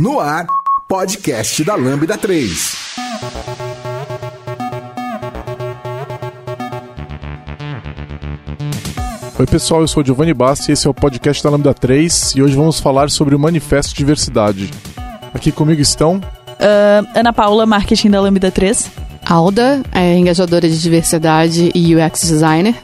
No ar, podcast da Lambda 3. Oi pessoal, eu sou o Giovanni Bassi e esse é o podcast da Lambda 3 e hoje vamos falar sobre o Manifesto de Diversidade. Aqui comigo estão Uh, Ana Paula, marketing da Lambda 3. Alda, é engajadora de diversidade e UX designer.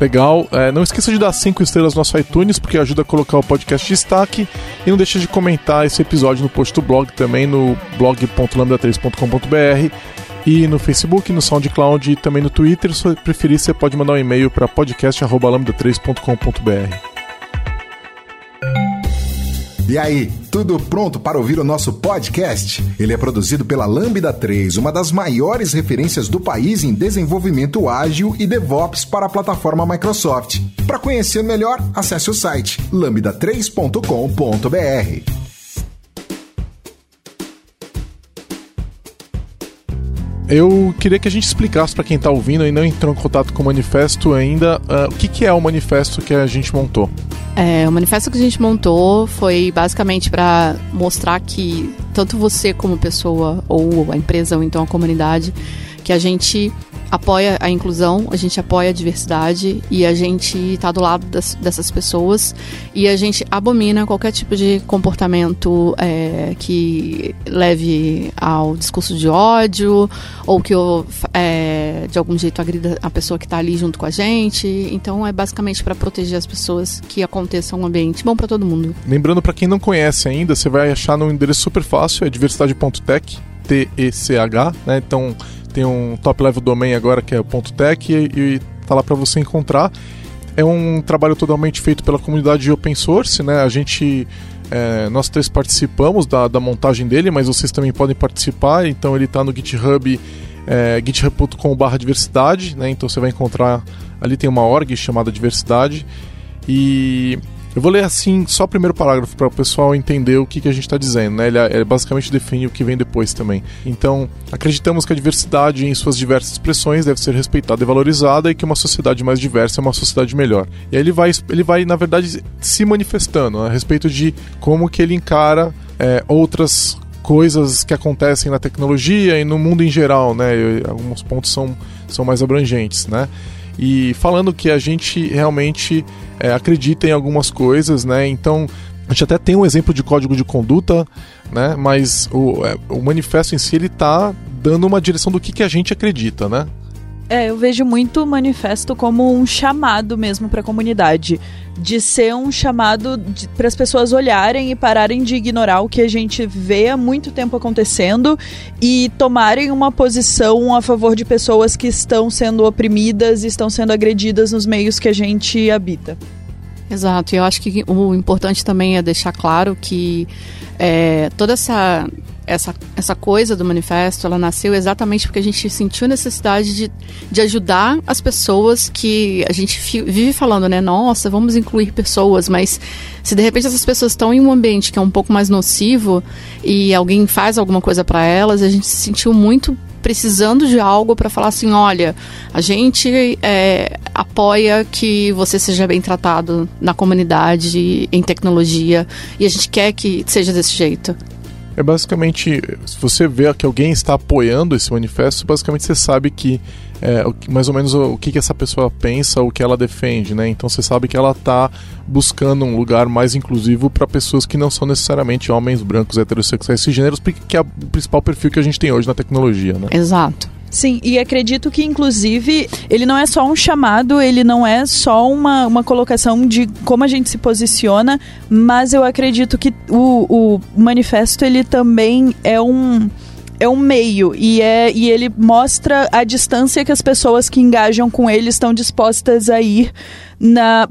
Legal. É, não esqueça de dar 5 estrelas no nosso iTunes, porque ajuda a colocar o podcast em destaque. E não deixe de comentar esse episódio no post do blog também, no blog.lambda3.com.br. E no Facebook, no SoundCloud e também no Twitter. Se preferir, você pode mandar um e-mail para podcast.lambda3.com.br. E aí, tudo pronto para ouvir o nosso podcast? Ele é produzido pela Lambda 3, uma das maiores referências do país em desenvolvimento ágil e DevOps para a plataforma Microsoft. Para conhecer melhor, acesse o site lambda3.com.br. Eu queria que a gente explicasse para quem está ouvindo e não entrou em contato com o manifesto ainda, uh, o que, que é o manifesto que a gente montou. É, o manifesto que a gente montou foi basicamente para mostrar que tanto você como pessoa, ou a empresa, ou então a comunidade, que a gente apoia a inclusão, a gente apoia a diversidade e a gente está do lado das, dessas pessoas e a gente abomina qualquer tipo de comportamento é, que leve ao discurso de ódio ou que é, de algum jeito agrida a pessoa que está ali junto com a gente. Então é basicamente para proteger as pessoas que aconteça um ambiente bom para todo mundo. Lembrando para quem não conhece ainda, você vai achar no endereço super fácil, é diversidade.tech, T-E-C-H, né? Então tem um top level domain agora que é o .tech e, e tá lá para você encontrar. É um trabalho totalmente feito pela comunidade de open source, né? A gente é, nós três participamos da, da, montagem dele, mas vocês também podem participar. Então ele está no GitHub, é, github.com/barra diversidade, né? Então você vai encontrar ali tem uma org chamada diversidade e eu vou ler assim só o primeiro parágrafo para o pessoal entender o que, que a gente está dizendo. Né? Ele, ele, basicamente define o que vem depois também. Então, acreditamos que a diversidade em suas diversas expressões deve ser respeitada e valorizada e que uma sociedade mais diversa é uma sociedade melhor. E aí ele vai, ele vai na verdade, se manifestando né, a respeito de como que ele encara é, outras coisas que acontecem na tecnologia e no mundo em geral, né? Alguns pontos são, são mais abrangentes, né? E falando que a gente realmente é, acredita em algumas coisas, né? Então a gente até tem um exemplo de código de conduta, né? Mas o, é, o manifesto em si ele está dando uma direção do que, que a gente acredita, né? É, eu vejo muito o manifesto como um chamado mesmo para a comunidade, de ser um chamado para as pessoas olharem e pararem de ignorar o que a gente vê há muito tempo acontecendo e tomarem uma posição a favor de pessoas que estão sendo oprimidas estão sendo agredidas nos meios que a gente habita. Exato, e eu acho que o importante também é deixar claro que é, toda essa essa, essa coisa do manifesto, ela nasceu exatamente porque a gente sentiu necessidade de, de ajudar as pessoas que a gente vive falando, né? Nossa, vamos incluir pessoas, mas se de repente essas pessoas estão em um ambiente que é um pouco mais nocivo e alguém faz alguma coisa para elas, a gente se sentiu muito precisando de algo para falar assim, olha, a gente é, apoia que você seja bem tratado na comunidade, em tecnologia, e a gente quer que seja desse jeito. É basicamente, se você vê que alguém está apoiando esse manifesto, basicamente você sabe que é, mais ou menos o, o que, que essa pessoa pensa, o que ela defende, né? Então você sabe que ela está buscando um lugar mais inclusivo para pessoas que não são necessariamente homens brancos, heterossexuais, cisgêneros, que é o principal perfil que a gente tem hoje na tecnologia, né? Exato. Sim, e acredito que, inclusive, ele não é só um chamado, ele não é só uma, uma colocação de como a gente se posiciona, mas eu acredito que o, o manifesto, ele também é um é um meio e, é, e ele mostra a distância que as pessoas que engajam com ele estão dispostas a ir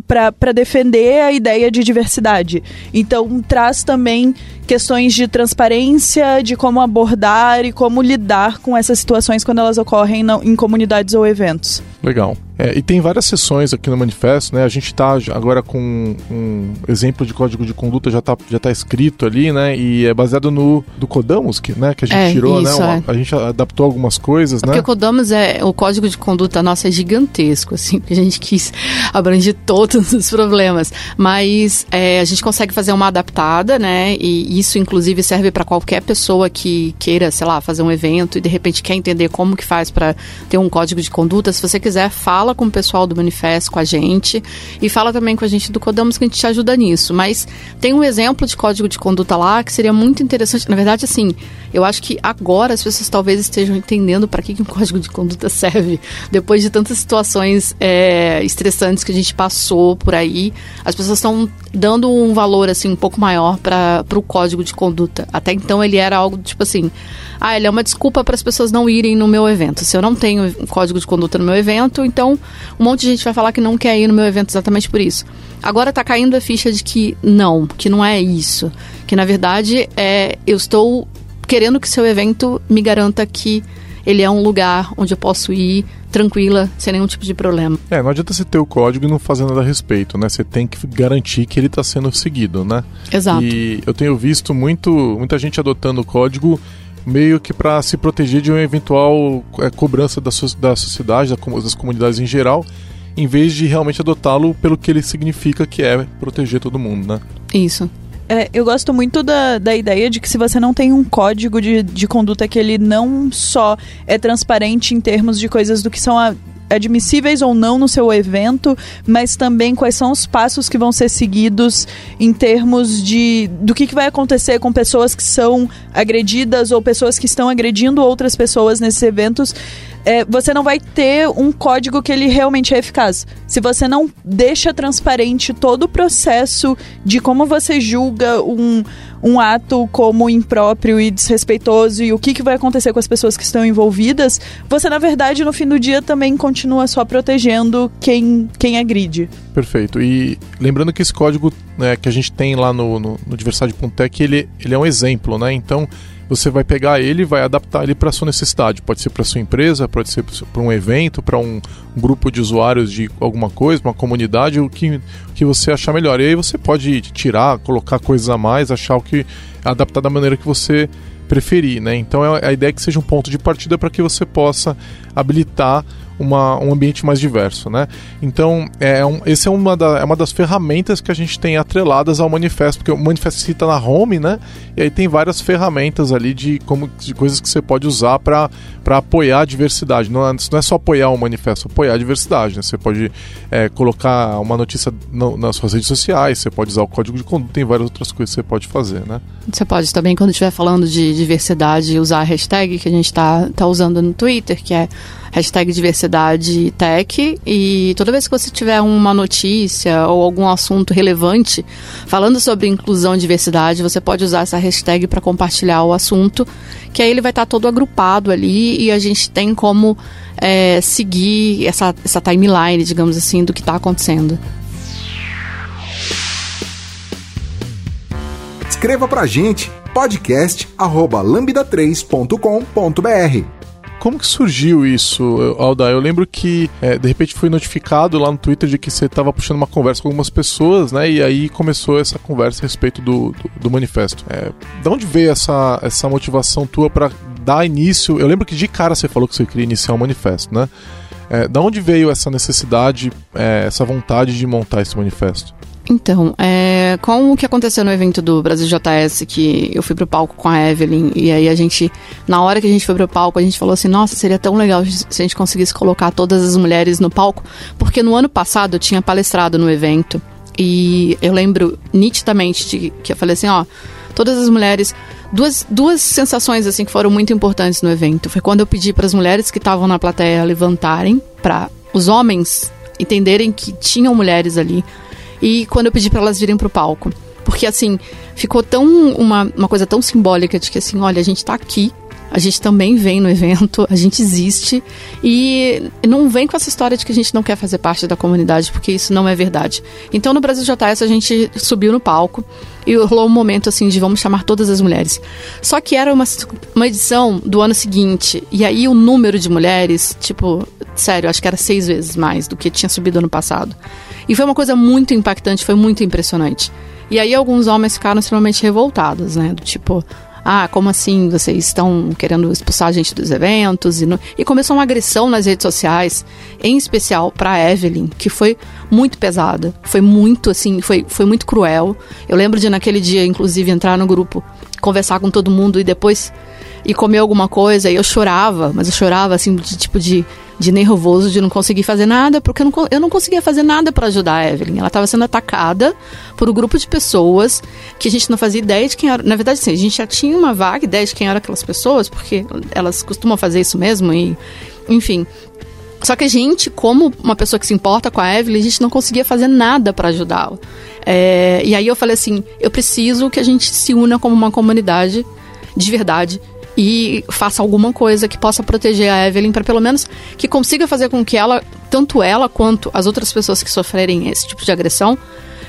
para defender a ideia de diversidade. Então, traz também questões de transparência, de como abordar e como lidar com essas situações quando elas ocorrem em comunidades ou eventos. Legal. É, e tem várias sessões aqui no manifesto, né? A gente está agora com um exemplo de código de conduta já está já tá escrito ali, né? E é baseado no do Codamos, que, né? Que a gente é, tirou, né? isso, né? Uma, é. A gente adaptou algumas coisas, é né? Porque o Codamos é o código de conduta nossa é gigantesco, assim, que a gente quis abranger de todos os problemas. Mas é, a gente consegue fazer uma adaptada, né? E isso, inclusive, serve para qualquer pessoa que queira, sei lá, fazer um evento e de repente quer entender como que faz para ter um código de conduta. Se você quiser, fala com o pessoal do Manifesto, com a gente. E fala também com a gente do Codamos que a gente te ajuda nisso. Mas tem um exemplo de código de conduta lá que seria muito interessante. Na verdade, assim, eu acho que agora as pessoas talvez estejam entendendo para que, que um código de conduta serve. Depois de tantas situações é, estressantes que a gente passou por aí, as pessoas estão dando um valor assim um pouco maior para o código de conduta. Até então ele era algo tipo assim, ah, ele é uma desculpa para as pessoas não irem no meu evento. Se eu não tenho código de conduta no meu evento, então um monte de gente vai falar que não quer ir no meu evento exatamente por isso. Agora está caindo a ficha de que não, que não é isso, que na verdade é eu estou querendo que seu evento me garanta que ele é um lugar onde eu posso ir tranquila, sem nenhum tipo de problema. É, não adianta você ter o código e não fazer nada a respeito, né? Você tem que garantir que ele está sendo seguido, né? Exato. E eu tenho visto muito, muita gente adotando o código meio que para se proteger de uma eventual é, cobrança da, so da sociedade, das comunidades em geral, em vez de realmente adotá-lo pelo que ele significa, que é proteger todo mundo, né? Isso. É, eu gosto muito da, da ideia de que se você não tem um código de, de conduta que ele não só é transparente em termos de coisas do que são a, admissíveis ou não no seu evento, mas também quais são os passos que vão ser seguidos em termos de do que, que vai acontecer com pessoas que são agredidas ou pessoas que estão agredindo outras pessoas nesses eventos é, você não vai ter um código que ele realmente é eficaz. Se você não deixa transparente todo o processo de como você julga um, um ato como impróprio e desrespeitoso e o que, que vai acontecer com as pessoas que estão envolvidas, você, na verdade, no fim do dia também continua só protegendo quem, quem agride. Perfeito. E lembrando que esse código né, que a gente tem lá no, no, no Diversidade.tech, ele, ele é um exemplo, né? Então você vai pegar ele e vai adaptar ele para sua necessidade. Pode ser para sua empresa, pode ser para um evento, para um, grupo de usuários de alguma coisa, uma comunidade, o que, que você achar melhor. E aí você pode tirar, colocar coisas a mais, achar o que adaptar da maneira que você preferir, né? Então é, a ideia é que seja um ponto de partida para que você possa habilitar uma, um ambiente mais diverso, né? Então, é um, esse é uma, da, é uma das ferramentas que a gente tem atreladas ao manifesto, porque o manifesto cita na home, né? E aí tem várias ferramentas ali de, como, de coisas que você pode usar para apoiar a diversidade. Não é, não é só apoiar o manifesto, apoiar a diversidade, né? Você pode é, colocar uma notícia no, nas suas redes sociais, você pode usar o código de conduta, tem várias outras coisas que você pode fazer, né? Você pode também, quando estiver falando de diversidade, usar a hashtag que a gente está tá usando no Twitter, que é hashtag diversidade tech. E toda vez que você tiver uma notícia ou algum assunto relevante falando sobre inclusão e diversidade, você pode usar essa hashtag para compartilhar o assunto, que aí ele vai estar tá todo agrupado ali e a gente tem como é, seguir essa, essa timeline, digamos assim, do que está acontecendo. Escreva pra gente podcast@lambda3.com.br. Como que surgiu isso, Alda? Eu lembro que é, de repente foi notificado lá no Twitter de que você estava puxando uma conversa com algumas pessoas, né? E aí começou essa conversa a respeito do, do, do manifesto. É, de onde veio essa, essa motivação tua para dar início? Eu lembro que de cara você falou que você queria iniciar um manifesto, né? É, da onde veio essa necessidade, é, essa vontade de montar esse manifesto? Então, é, com o que aconteceu no evento do Brasil JS, que eu fui pro palco com a Evelyn, e aí a gente, na hora que a gente foi pro palco, a gente falou assim: nossa, seria tão legal se a gente conseguisse colocar todas as mulheres no palco, porque no ano passado eu tinha palestrado no evento, e eu lembro nitidamente de, que eu falei assim: ó, todas as mulheres. Duas, duas sensações assim que foram muito importantes no evento. Foi quando eu pedi para as mulheres que estavam na plateia levantarem, para os homens entenderem que tinham mulheres ali e quando eu pedi para elas virem pro palco. Porque, assim, ficou tão uma, uma coisa tão simbólica de que, assim, olha, a gente tá aqui, a gente também vem no evento, a gente existe e não vem com essa história de que a gente não quer fazer parte da comunidade, porque isso não é verdade. Então no Brasil JS a gente subiu no palco e rolou um momento assim de vamos chamar todas as mulheres. Só que era uma, uma edição do ano seguinte e aí o número de mulheres, tipo, sério, acho que era seis vezes mais do que tinha subido ano passado. E foi uma coisa muito impactante, foi muito impressionante. E aí alguns homens ficaram extremamente revoltados, né? Do tipo, ah, como assim vocês estão querendo expulsar a gente dos eventos? E, no... e começou uma agressão nas redes sociais, em especial para Evelyn, que foi muito pesada, foi muito assim, foi, foi muito cruel. Eu lembro de naquele dia, inclusive, entrar no grupo, conversar com todo mundo e depois e comer alguma coisa e eu chorava, mas eu chorava assim de tipo de, de nervoso de não conseguir fazer nada, porque eu não, eu não conseguia fazer nada para ajudar a Evelyn. Ela estava sendo atacada por um grupo de pessoas que a gente não fazia ideia de quem era. Na verdade, sim, a gente já tinha uma vaga ideia de quem eram aquelas pessoas, porque elas costumam fazer isso mesmo e enfim. Só que a gente, como uma pessoa que se importa com a Evelyn, a gente não conseguia fazer nada para ajudá-la. É, e aí eu falei assim: eu preciso que a gente se una como uma comunidade de verdade e faça alguma coisa que possa proteger a Evelyn para pelo menos que consiga fazer com que ela, tanto ela quanto as outras pessoas que sofrerem esse tipo de agressão,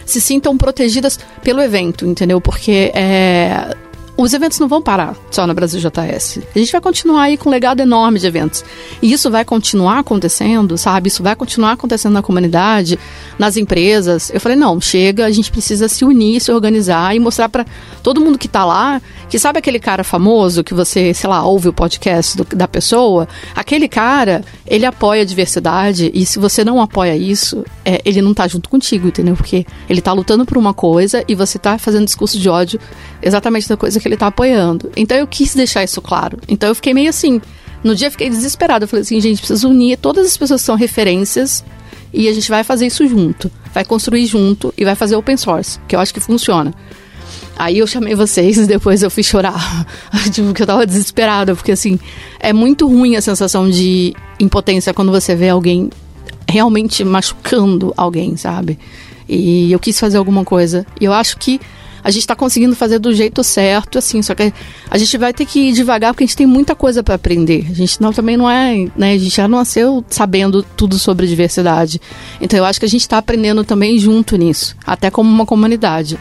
se sintam protegidas pelo evento, entendeu? Porque é, os eventos não vão parar só no Brasil JS. A gente vai continuar aí com um legado enorme de eventos. E isso vai continuar acontecendo, sabe? Isso vai continuar acontecendo na comunidade, nas empresas. Eu falei, não, chega, a gente precisa se unir, se organizar e mostrar para todo mundo que está lá, que sabe aquele cara famoso que você, sei lá, ouve o podcast do, da pessoa, aquele cara, ele apoia a diversidade e se você não apoia isso, é, ele não está junto contigo, entendeu? Porque ele está lutando por uma coisa e você está fazendo discurso de ódio exatamente da coisa que ele está apoiando. Então eu quis deixar isso claro. Então eu fiquei meio assim. No dia eu fiquei desesperada. Eu falei assim, gente, precisa unir todas as pessoas que são referências e a gente vai fazer isso junto. Vai construir junto e vai fazer open source, que eu acho que funciona. Aí eu chamei vocês e depois eu fui chorar. tipo, que eu tava desesperada, porque assim, é muito ruim a sensação de impotência quando você vê alguém realmente machucando alguém, sabe? E eu quis fazer alguma coisa. E eu acho que a gente está conseguindo fazer do jeito certo, assim, só que a gente vai ter que ir devagar porque a gente tem muita coisa para aprender. A gente não, também não é, né, a gente já nasceu sabendo tudo sobre diversidade. Então eu acho que a gente está aprendendo também junto nisso, até como uma comunidade.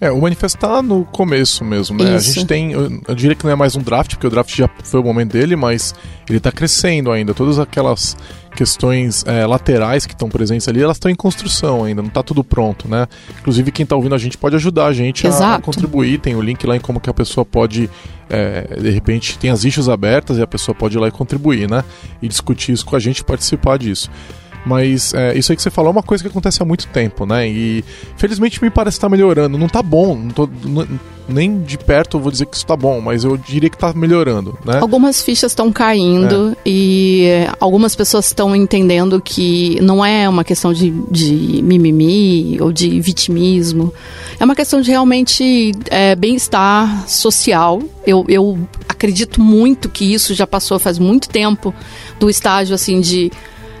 É, o manifesto está no começo mesmo, né? Isso. A gente tem, eu, diria que não é mais um draft, porque o draft já foi o momento dele, mas ele está crescendo ainda. Todas aquelas questões é, laterais que estão presentes ali, elas estão em construção ainda, não está tudo pronto, né? Inclusive, quem está ouvindo a gente pode ajudar a gente a, a, contribuir. Tem o link lá em como que a pessoa pode, é, de repente, tem as issues abertas e a pessoa pode ir lá e contribuir, né? E discutir isso com a gente participar disso. Mas é, isso aí que você falou é uma coisa que acontece há muito tempo, né? E felizmente me parece estar tá melhorando. Não tá bom, não tô, não, nem de perto eu vou dizer que isso tá bom, mas eu diria que tá melhorando, né? Algumas fichas estão caindo é. e algumas pessoas estão entendendo que não é uma questão de, de mimimi ou de vitimismo. É uma questão de realmente é, bem-estar social. Eu, eu acredito muito que isso já passou faz muito tempo do estágio assim de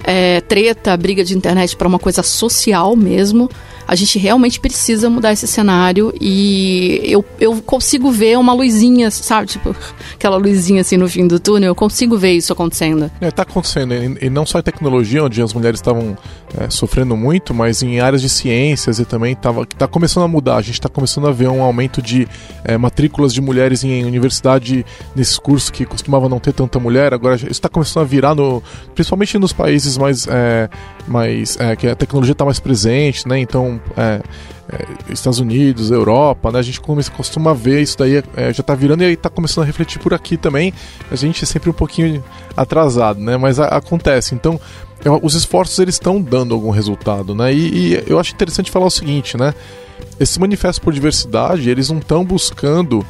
é, treta, briga de internet para uma coisa social mesmo a gente realmente precisa mudar esse cenário e eu, eu consigo ver uma luzinha, sabe? Tipo, aquela luzinha assim no fim do túnel, eu consigo ver isso acontecendo. É, tá acontecendo, e, e não só em tecnologia, onde as mulheres estavam é, sofrendo muito, mas em áreas de ciências e também tava, tá começando a mudar. A gente está começando a ver um aumento de é, matrículas de mulheres em universidade nesses cursos que costumava não ter tanta mulher, agora isso está começando a virar no, principalmente nos países mais, é, mais é, que a tecnologia está mais presente, né? Então é, é, Estados Unidos, Europa, né? A gente costuma ver isso daí, é, já está virando e aí está começando a refletir por aqui também. A gente é sempre um pouquinho atrasado, né? Mas a, acontece. Então, os esforços eles estão dando algum resultado, né? E, e eu acho interessante falar o seguinte, né? Esse manifesto por diversidade, eles não estão buscando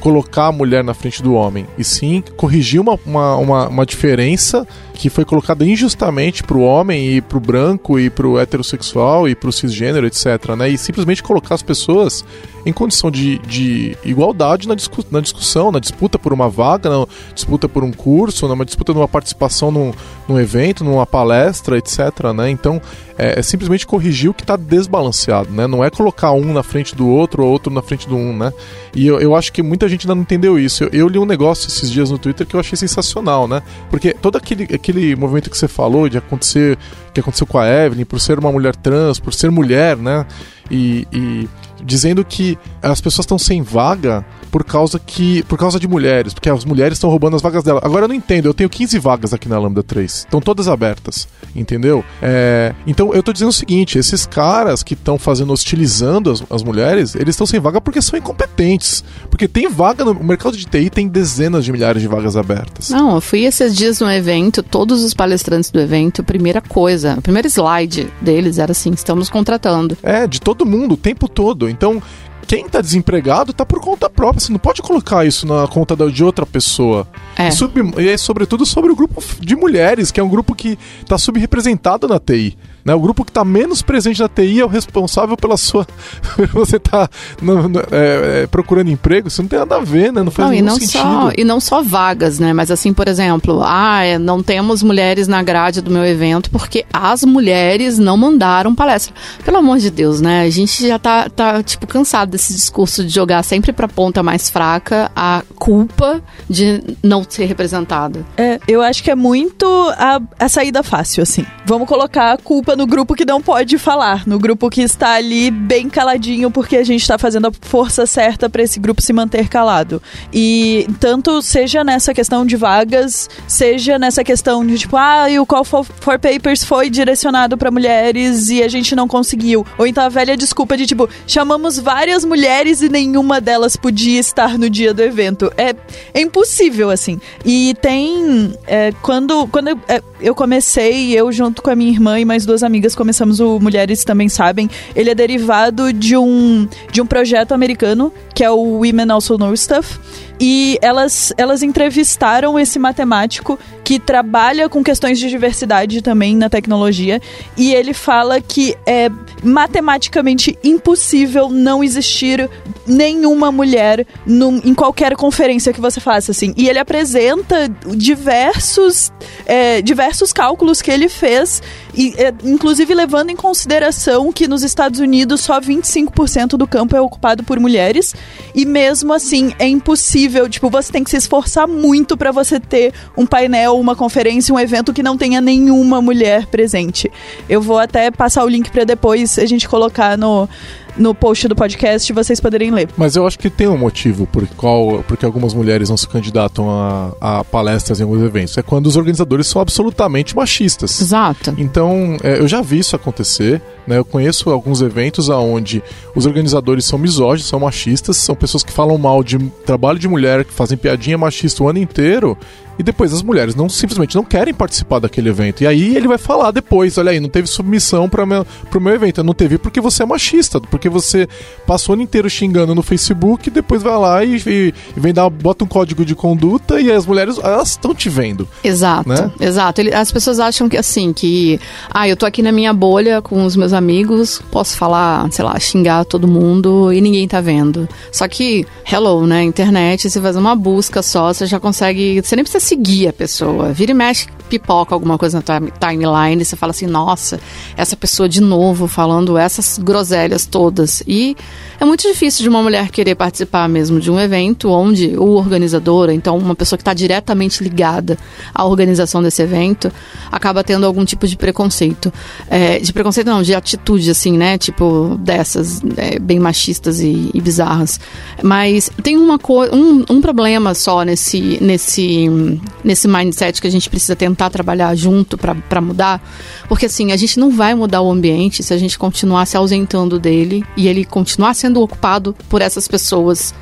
colocar a mulher na frente do homem, e sim corrigir uma, uma, uma, uma diferença que foi colocada injustamente para o homem e para o branco e para o heterossexual e para o cisgênero, etc. Né? E simplesmente colocar as pessoas em condição de, de igualdade na, discu na discussão, na disputa por uma vaga, na disputa por um curso, numa disputa numa participação num, num evento, numa palestra, etc. Né? Então é, é simplesmente corrigir o que está desbalanceado, né? Não é colocar um na frente do outro ou outro na frente do um, né? E eu, eu acho que muita gente ainda não entendeu isso. Eu, eu li um negócio esses dias no Twitter que eu achei sensacional, né? Porque todo aquele, aquele movimento que você falou de acontecer, que aconteceu com a Evelyn, por ser uma mulher trans, por ser mulher, né? e, e dizendo que as pessoas estão sem vaga por causa que por causa de mulheres, porque as mulheres estão roubando as vagas dela. Agora eu não entendo, eu tenho 15 vagas aqui na Lambda 3, estão todas abertas, entendeu? É, então eu tô dizendo o seguinte, esses caras que estão fazendo hostilizando as, as mulheres, eles estão sem vaga porque são incompetentes, porque tem vaga no mercado de TI tem dezenas de milhares de vagas abertas. Não, eu fui esses dias no evento, todos os palestrantes do evento, primeira coisa, o primeiro slide deles era assim, estamos contratando. É, de todo mundo, o tempo todo. Então, quem tá desempregado tá por conta própria. Você não pode colocar isso na conta de outra pessoa. É. E, sub, e é sobretudo sobre o grupo de mulheres, que é um grupo que tá subrepresentado na TI. Né? O grupo que está menos presente na TI é o responsável pela sua. você tá no, é, é, procurando emprego, isso não tem nada a ver, né? Não faz não, nenhum e não sentido. Só, e não só vagas, né? Mas assim, por exemplo, ah, é, não temos mulheres na grade do meu evento porque as mulheres não mandaram palestra. Pelo amor de Deus, né? A gente já tá, tá tipo, cansado desse discurso de jogar sempre pra ponta mais fraca a culpa de não ser representada. É, eu acho que é muito a, a saída fácil, assim. Vamos colocar a culpa no grupo que não pode falar, no grupo que está ali bem caladinho, porque a gente está fazendo a força certa para esse grupo se manter calado. E tanto seja nessa questão de vagas, seja nessa questão de tipo, ah, e o Call for, for Papers foi direcionado para mulheres e a gente não conseguiu. Ou então a velha desculpa de tipo, chamamos várias mulheres e nenhuma delas podia estar no dia do evento. É, é impossível, assim. E tem. É, quando quando eu, é, eu comecei, eu junto com a minha irmã e mais duas amigas começamos o Mulheres Também Sabem. Ele é derivado de um, de um projeto americano, que é o Women Also Know Stuff. E elas, elas entrevistaram esse matemático que trabalha com questões de diversidade também na tecnologia. E ele fala que é matematicamente impossível não existir nenhuma mulher num, em qualquer conferência que você faça, assim. E ele apresenta diversos, é, diversos cálculos que ele fez, e, é, inclusive levando em consideração que nos Estados Unidos só 25% do campo é ocupado por mulheres. E mesmo assim, é impossível. Tipo, você tem que se esforçar muito para você ter um painel, uma conferência, um evento que não tenha nenhuma mulher presente. Eu vou até passar o link para depois a gente colocar no, no post do podcast vocês poderem ler. Mas eu acho que tem um motivo por qual porque algumas mulheres não se candidatam a, a palestras em alguns eventos. É quando os organizadores são absolutamente machistas. Exato. Então, é, eu já vi isso acontecer. Né? Eu conheço alguns eventos onde os organizadores são misóginos, são machistas, são pessoas que falam mal de trabalho de mulher, que fazem piadinha machista o ano inteiro e depois as mulheres não simplesmente não querem participar daquele evento. E aí ele vai falar depois, olha aí, não teve submissão para meu pro meu evento, não teve porque você é machista, porque você passou o ano inteiro xingando no Facebook, e depois vai lá e, e, vem dar bota um código de conduta e as mulheres elas estão te vendo. Exato. Né? Exato. Ele, as pessoas acham que assim, que ah, eu tô aqui na minha bolha com os meus amigos, posso falar, sei lá, xingar todo mundo e ninguém tá vendo. Só que, hello, né, internet, você faz uma busca só, você já consegue, você nem precisa seguir a pessoa. Vira e mexe, pipoca alguma coisa na tua timeline, e você fala assim, nossa, essa pessoa de novo falando essas groselhas todas. E é muito difícil de uma mulher querer participar mesmo de um evento onde o organizador, então uma pessoa que está diretamente ligada à organização desse evento, acaba tendo algum tipo de preconceito. É, de preconceito não, de atitude, assim, né? Tipo, dessas, é, bem machistas e, e, bizarras. Mas tem uma um, um problema só nesse, nesse nesse mindset que a gente precisa tentar trabalhar junto para mudar. Porque assim, a gente não vai mudar o ambiente se a gente continuar se ausentando dele e ele continuar sendo ocupado por essas pessoas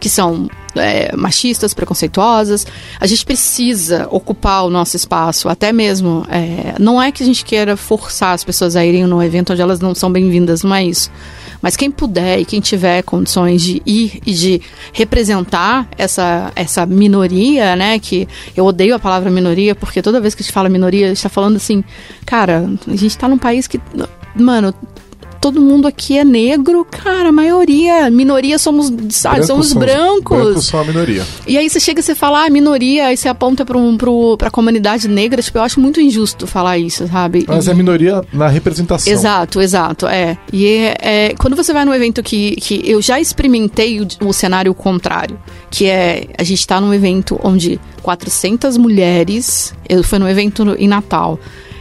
que são é, machistas, preconceituosas. A gente precisa ocupar o nosso espaço, até mesmo. É, não é que a gente queira forçar as pessoas a irem num evento onde elas não são bem-vindas, não é isso. Mas quem puder e quem tiver condições de ir e de representar essa, essa minoria, né? Que eu odeio a palavra minoria, porque toda vez que a gente fala minoria, a gente tá falando assim, cara, a gente tá num país que. Mano, todo mundo aqui é negro, cara, a maioria, minoria somos, sabe, somos são, brancos. Brancos são a minoria. E aí você chega e você fala, ah, minoria, aí você aponta para um, pro, pra comunidade negra, tipo, eu acho muito injusto falar isso, sabe? Mas e... é minoria na representação. Exato, exato, é. E é, é, quando você vai num evento que, que eu já experimentei o, o cenário contrário, que é, a gente tá num evento onde 400 mulheres, eu fui num evento em Natal,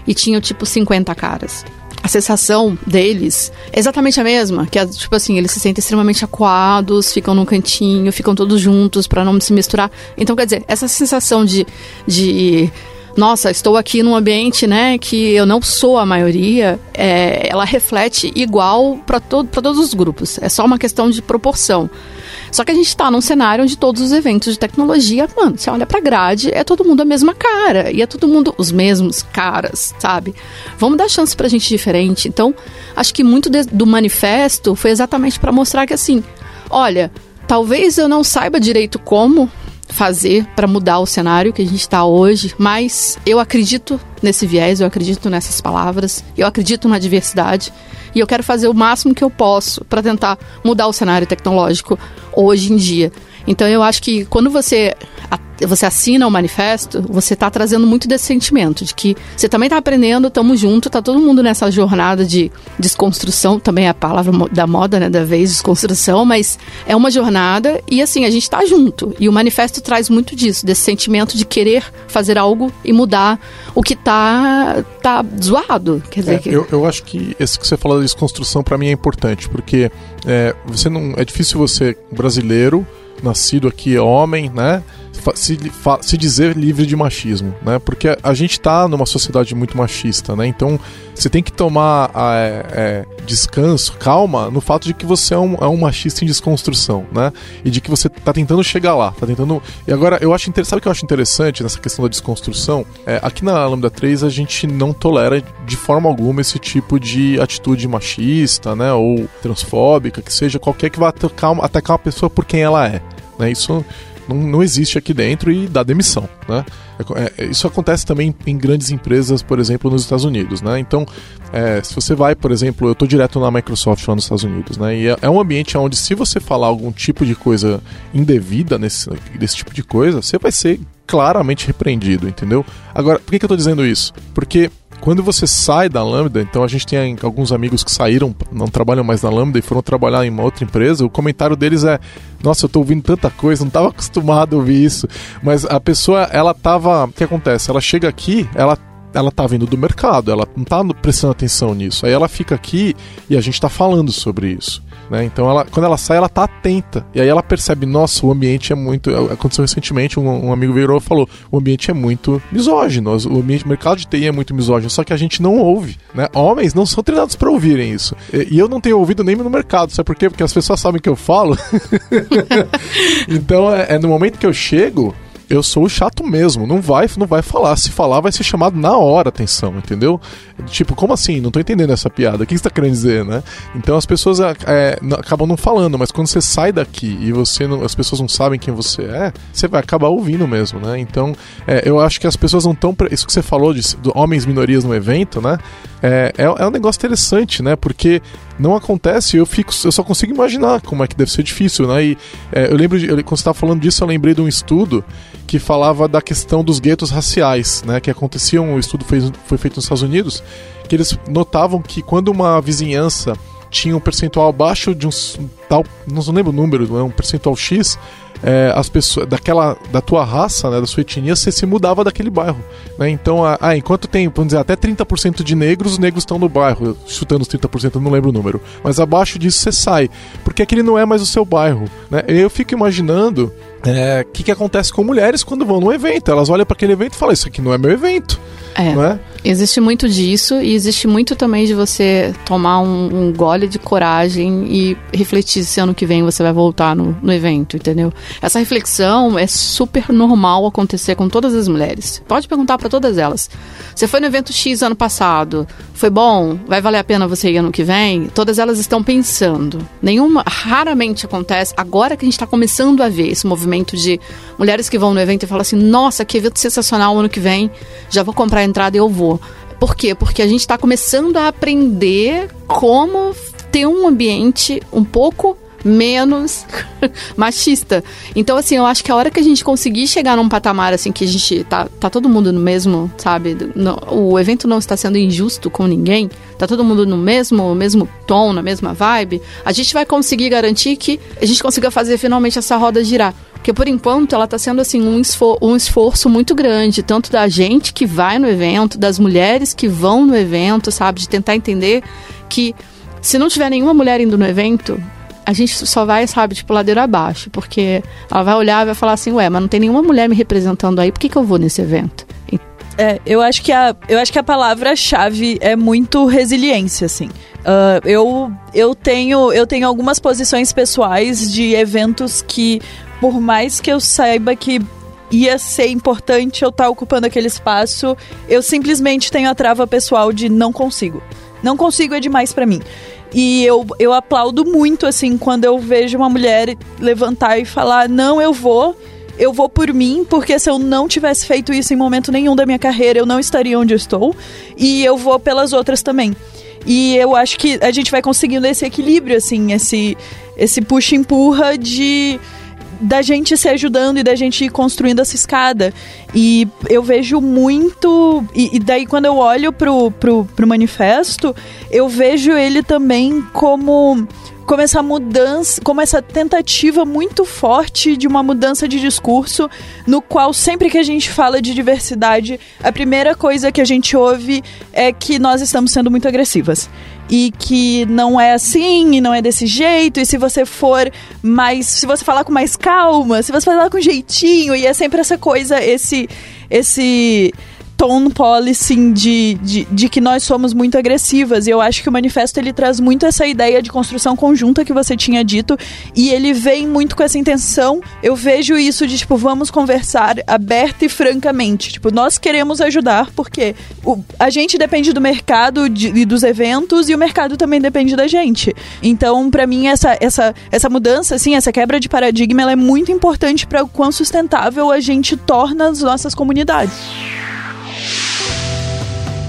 e tinham tipo 50 caras. A sensação deles é exatamente a mesma, que é tipo assim, eles se sentem extremamente acuados, ficam num cantinho, ficam todos juntos para não se misturar. Então, quer dizer, essa sensação de, de nossa, estou aqui num ambiente, né, que eu não sou a maioria, é, ela reflete igual para todo, todos os grupos. É só uma questão de proporção. Só que a gente está num cenário onde todos os eventos de tecnologia, mano, você olha pra grade, é todo mundo a mesma cara. E é todo mundo os mesmos caras, sabe? Vamos dar chance pra gente diferente. Então, acho que muito de, do manifesto foi exatamente para mostrar que, assim, olha, talvez eu não saiba direito como, fazer para mudar o cenário que a gente está hoje, mas eu acredito nesse viés, eu acredito nessas palavras, eu acredito na diversidade e eu quero fazer o máximo que eu posso para tentar mudar o cenário tecnológico hoje em dia. Então eu acho que quando você você assina o manifesto, você está trazendo muito desse sentimento de que você também está aprendendo, estamos juntos, está todo mundo nessa jornada de desconstrução, também é a palavra da moda, né, da vez, desconstrução, mas é uma jornada e assim, a gente está junto. E o manifesto traz muito disso, desse sentimento de querer fazer algo e mudar o que está tá zoado. Quer dizer, é, que... eu, eu acho que esse que você falou da desconstrução para mim é importante, porque é, você não é difícil você brasileiro nascido aqui homem, né? Se, se dizer livre de machismo, né? Porque a gente está numa sociedade muito machista, né? Então você tem que tomar é, é, descanso, calma, no fato de que você é um, é um, machista em desconstrução, né? E de que você está tentando chegar lá, tá tentando. E agora eu acho interessante, sabe o que eu acho interessante nessa questão da desconstrução? É, aqui na Lambda 3 a gente não tolera de forma alguma esse tipo de atitude machista, né? Ou transfóbica, que seja qualquer que vá atacar, atacar uma pessoa por quem ela é. Né? Isso não, não existe aqui dentro e dá demissão, né? É, é, isso acontece também em grandes empresas, por exemplo, nos Estados Unidos, né? Então, é, se você vai, por exemplo, eu estou direto na Microsoft lá nos Estados Unidos, né? E é, é, um ambiente onde se você falar algum tipo de coisa indevida nesse, desse tipo de coisa, você vai ser claramente repreendido, entendeu? Agora, por que, que eu estou dizendo isso? Porque quando você sai da Lambda, então a gente tem alguns amigos que saíram, não trabalham mais na Lambda e foram trabalhar em uma outra empresa, o comentário deles é: Nossa, eu tô ouvindo tanta coisa, não estava acostumado a ouvir isso. Mas a pessoa, ela tava. O que acontece? Ela chega aqui, ela ela tá vindo do mercado, ela não tá prestando atenção nisso. Aí ela fica aqui e a gente tá falando sobre isso. Né? Então, ela, quando ela sai, ela tá atenta. E aí ela percebe, nossa, o ambiente é muito. Aconteceu recentemente, um, um amigo virou e falou: o ambiente é muito misógino, o, ambiente, o mercado de TI é muito misógino, só que a gente não ouve. Né? Homens não são treinados para ouvirem isso. E, e, eu não tenho ouvido nem no mercado, sabe por quê? Porque as pessoas sabem que eu falo. então, é, é no momento que eu chego eu sou o chato mesmo. Não vai, não vai falar. Se falar, vai ser chamado na hora atenção, entendeu? Tipo, como assim? Não tô entendendo essa piada. O que você tá querendo dizer, né? Então as pessoas é, é acabam não falando, mas quando você sai daqui e você não, as pessoas não sabem quem você é, você vai acabar ouvindo mesmo, né? Então, é, eu acho que as pessoas não estão. Isso que você falou de, de homens minorias no evento, né? É, é, é um negócio interessante, né? Porque não acontece, eu fico, eu só consigo imaginar como é que deve ser difícil, né? E é, eu lembro, de, quando você estava falando disso, eu lembrei de um estudo que falava da questão dos guetos raciais, né? Que acontecia, um estudo foi, foi feito nos Estados Unidos, que eles notavam que quando uma vizinhança tinha um percentual abaixo de um tal, não lembro o número, um percentual X, é, as pessoas daquela da tua raça, né, da sua etnia, você se mudava daquele bairro, né? Então, ah, enquanto tem, vamos dizer, até 30% de negros, os negros estão no bairro, chutando os 30%, eu não lembro o número, mas abaixo disso você sai, porque aquele não é mais o seu bairro, né? Eu fico imaginando o é, que, que acontece com mulheres quando vão num evento. Elas olham para aquele evento e falam: Isso aqui não é meu evento. É. É? Existe muito disso e existe muito também de você tomar um, um, gole de coragem e refletir se ano que vem você vai voltar no, no evento, entendeu? Essa reflexão é super normal acontecer com todas as mulheres. Pode perguntar para todas elas. Você foi no evento X ano passado, foi bom? Vai valer a pena você ir ano que vem? Todas elas estão pensando. Nenhuma, raramente acontece. Agora que a gente está começando a ver esse movimento de mulheres que vão no evento e falam assim: nossa, que evento sensacional ano que vem, já vou comprar a entrada e eu vou. Por quê? Porque a gente está começando a aprender como ter um ambiente um pouco menos machista. Então, assim, eu acho que a hora que a gente conseguir chegar num patamar, assim, que a gente tá, tá todo mundo no mesmo, sabe? O evento não está sendo injusto com ninguém, tá todo mundo no mesmo, mesmo tom, na mesma vibe, a gente vai conseguir garantir que a gente consiga fazer finalmente essa roda girar. Porque por enquanto ela está sendo assim um, esfor um esforço muito grande, tanto da gente que vai no evento, das mulheres que vão no evento, sabe? De tentar entender que se não tiver nenhuma mulher indo no evento, a gente só vai, sabe, tipo, ladeira abaixo. Porque ela vai olhar e vai falar assim, ué, mas não tem nenhuma mulher me representando aí, por que, que eu vou nesse evento? É, eu acho que a, eu acho que a palavra-chave é muito resiliência, assim. Uh, eu, eu, tenho, eu tenho algumas posições pessoais de eventos que, por mais que eu saiba que ia ser importante eu estar tá ocupando aquele espaço, eu simplesmente tenho a trava pessoal de não consigo. Não consigo é demais para mim. E eu, eu aplaudo muito, assim, quando eu vejo uma mulher levantar e falar: não, eu vou eu vou por mim, porque se eu não tivesse feito isso em momento nenhum da minha carreira, eu não estaria onde estou. E eu vou pelas outras também. E eu acho que a gente vai conseguindo esse equilíbrio, assim, esse, esse puxa-empurra de da gente se ajudando e da gente ir construindo essa escada. E eu vejo muito. E, e, daí, quando eu olho pro, pro, pro manifesto, eu vejo ele também como como essa mudança, como essa tentativa muito forte de uma mudança de discurso, no qual sempre que a gente fala de diversidade, a primeira coisa que a gente ouve é que nós estamos sendo muito agressivas. E que não é assim, e não é desse jeito, e se você for mais. Se você falar com mais calma, se você falar com jeitinho, e é sempre essa coisa, esse. esse tone policy de, de, de, que nós somos muito agressivas. E eu acho que o manifesto ele traz muito essa ideia de construção conjunta que você tinha dito. E ele vem muito com essa intenção. Eu vejo isso de, tipo, vamos conversar aberta e francamente. Tipo, nós queremos ajudar porque o, a gente depende do mercado e dos eventos e o mercado também depende da gente. Então, para mim, essa, essa, essa mudança, assim, essa quebra de paradigma, ela é muito importante para o quão sustentável a gente torna as nossas comunidades.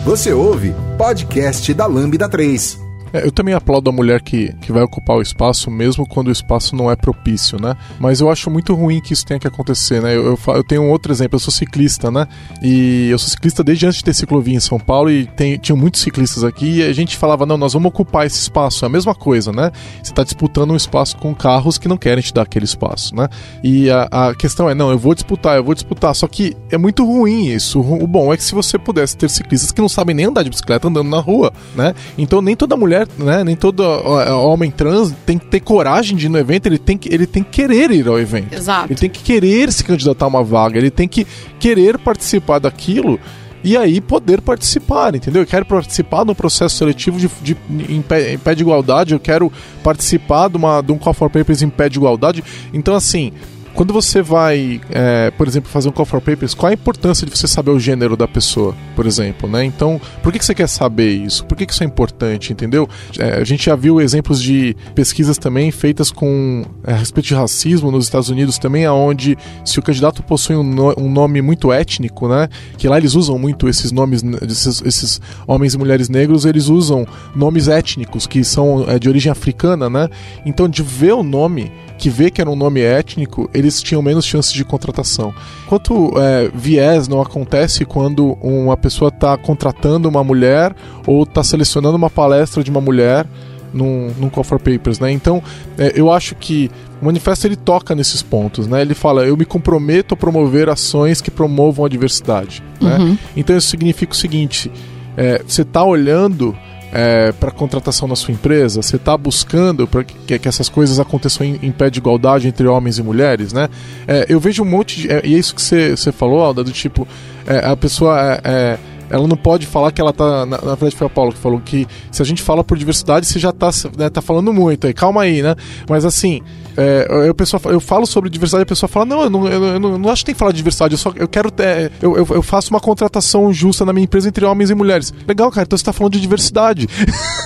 Você ouve podcast da Lambda 3. É, eu também aplaudo a mulher que, que vai ocupar o espaço, mesmo quando o espaço não é propício, né? Mas eu acho muito ruim que isso tenha que acontecer, né? Eu, eu, eu tenho um outro exemplo, eu sou ciclista, né? E eu sou ciclista desde antes de ter ciclovia em São Paulo e tem, tinha muitos ciclistas aqui e a gente falava, não, nós vamos ocupar esse espaço. É a mesma coisa, né? Você está disputando um espaço com carros que não querem te dar aquele espaço, né? E a, a questão é, não, eu vou disputar, eu vou disputar. Só que é muito ruim isso. O bom é que se você pudesse ter ciclistas que não sabem nem andar de bicicleta andando na rua, né? Então nem toda mulher mulher, né? Nem todo homem trans tem que ter coragem de ir no evento, ele tem que, ele tem que querer ir ao evento. Exato. Ele tem que querer se candidatar a uma vaga, ele tem que querer participar daquilo e aí poder participar, entendeu? Eu quero participar de um processo seletivo de, de, em, pé, em pé de igualdade, eu quero participar de, uma, de um Call for Papers em pé de igualdade. Então, assim, quando você vai, é, por exemplo, fazer um call for papers, qual a importância de você saber o gênero da pessoa, por exemplo, né? Então, por que, que você quer saber isso? Por que, que isso é importante, entendeu? É, a gente já viu exemplos de pesquisas também feitas com é, a respeito de racismo nos Estados Unidos também, aonde se o candidato possui um, no, um, nome muito étnico, né? Que lá eles usam muito esses nomes, esses, esses homens e mulheres negros, eles usam nomes étnicos que são é, de origem africana, né? Então, de ver o nome que vê que era um nome étnico, eles tinham menos chances de contratação. Quanto é, viés não acontece quando uma pessoa está contratando uma mulher ou está selecionando uma palestra de uma mulher num, num Call for Papers, né? Então, é, eu acho que o manifesto ele toca nesses pontos, né? Ele fala, eu me comprometo a promover ações que promovam a diversidade, né? uhum. né? Então isso significa o seguinte, é, você está olhando é, para contratação na sua empresa? Você está buscando para que, que, essas coisas aconteçam em, em, pé de igualdade entre homens e mulheres, né? É, eu vejo um monte de. É, e é isso que você falou, Alda, do tipo, é, a pessoa é, é, ela não pode falar que ela tá. Na, na verdade, foi a Paula que falou que se a gente fala por diversidade, você já tá, né, tá falando muito aí. Calma aí, né? Mas assim, é, eu, pessoa, eu falo sobre diversidade e a pessoa fala: Não, eu não, eu, eu não, acho que tem que falar de diversidade, eu só eu quero ter. Eu, eu, eu, faço uma contratação justa na minha empresa entre homens e mulheres. Legal, cara, então você tá falando de diversidade.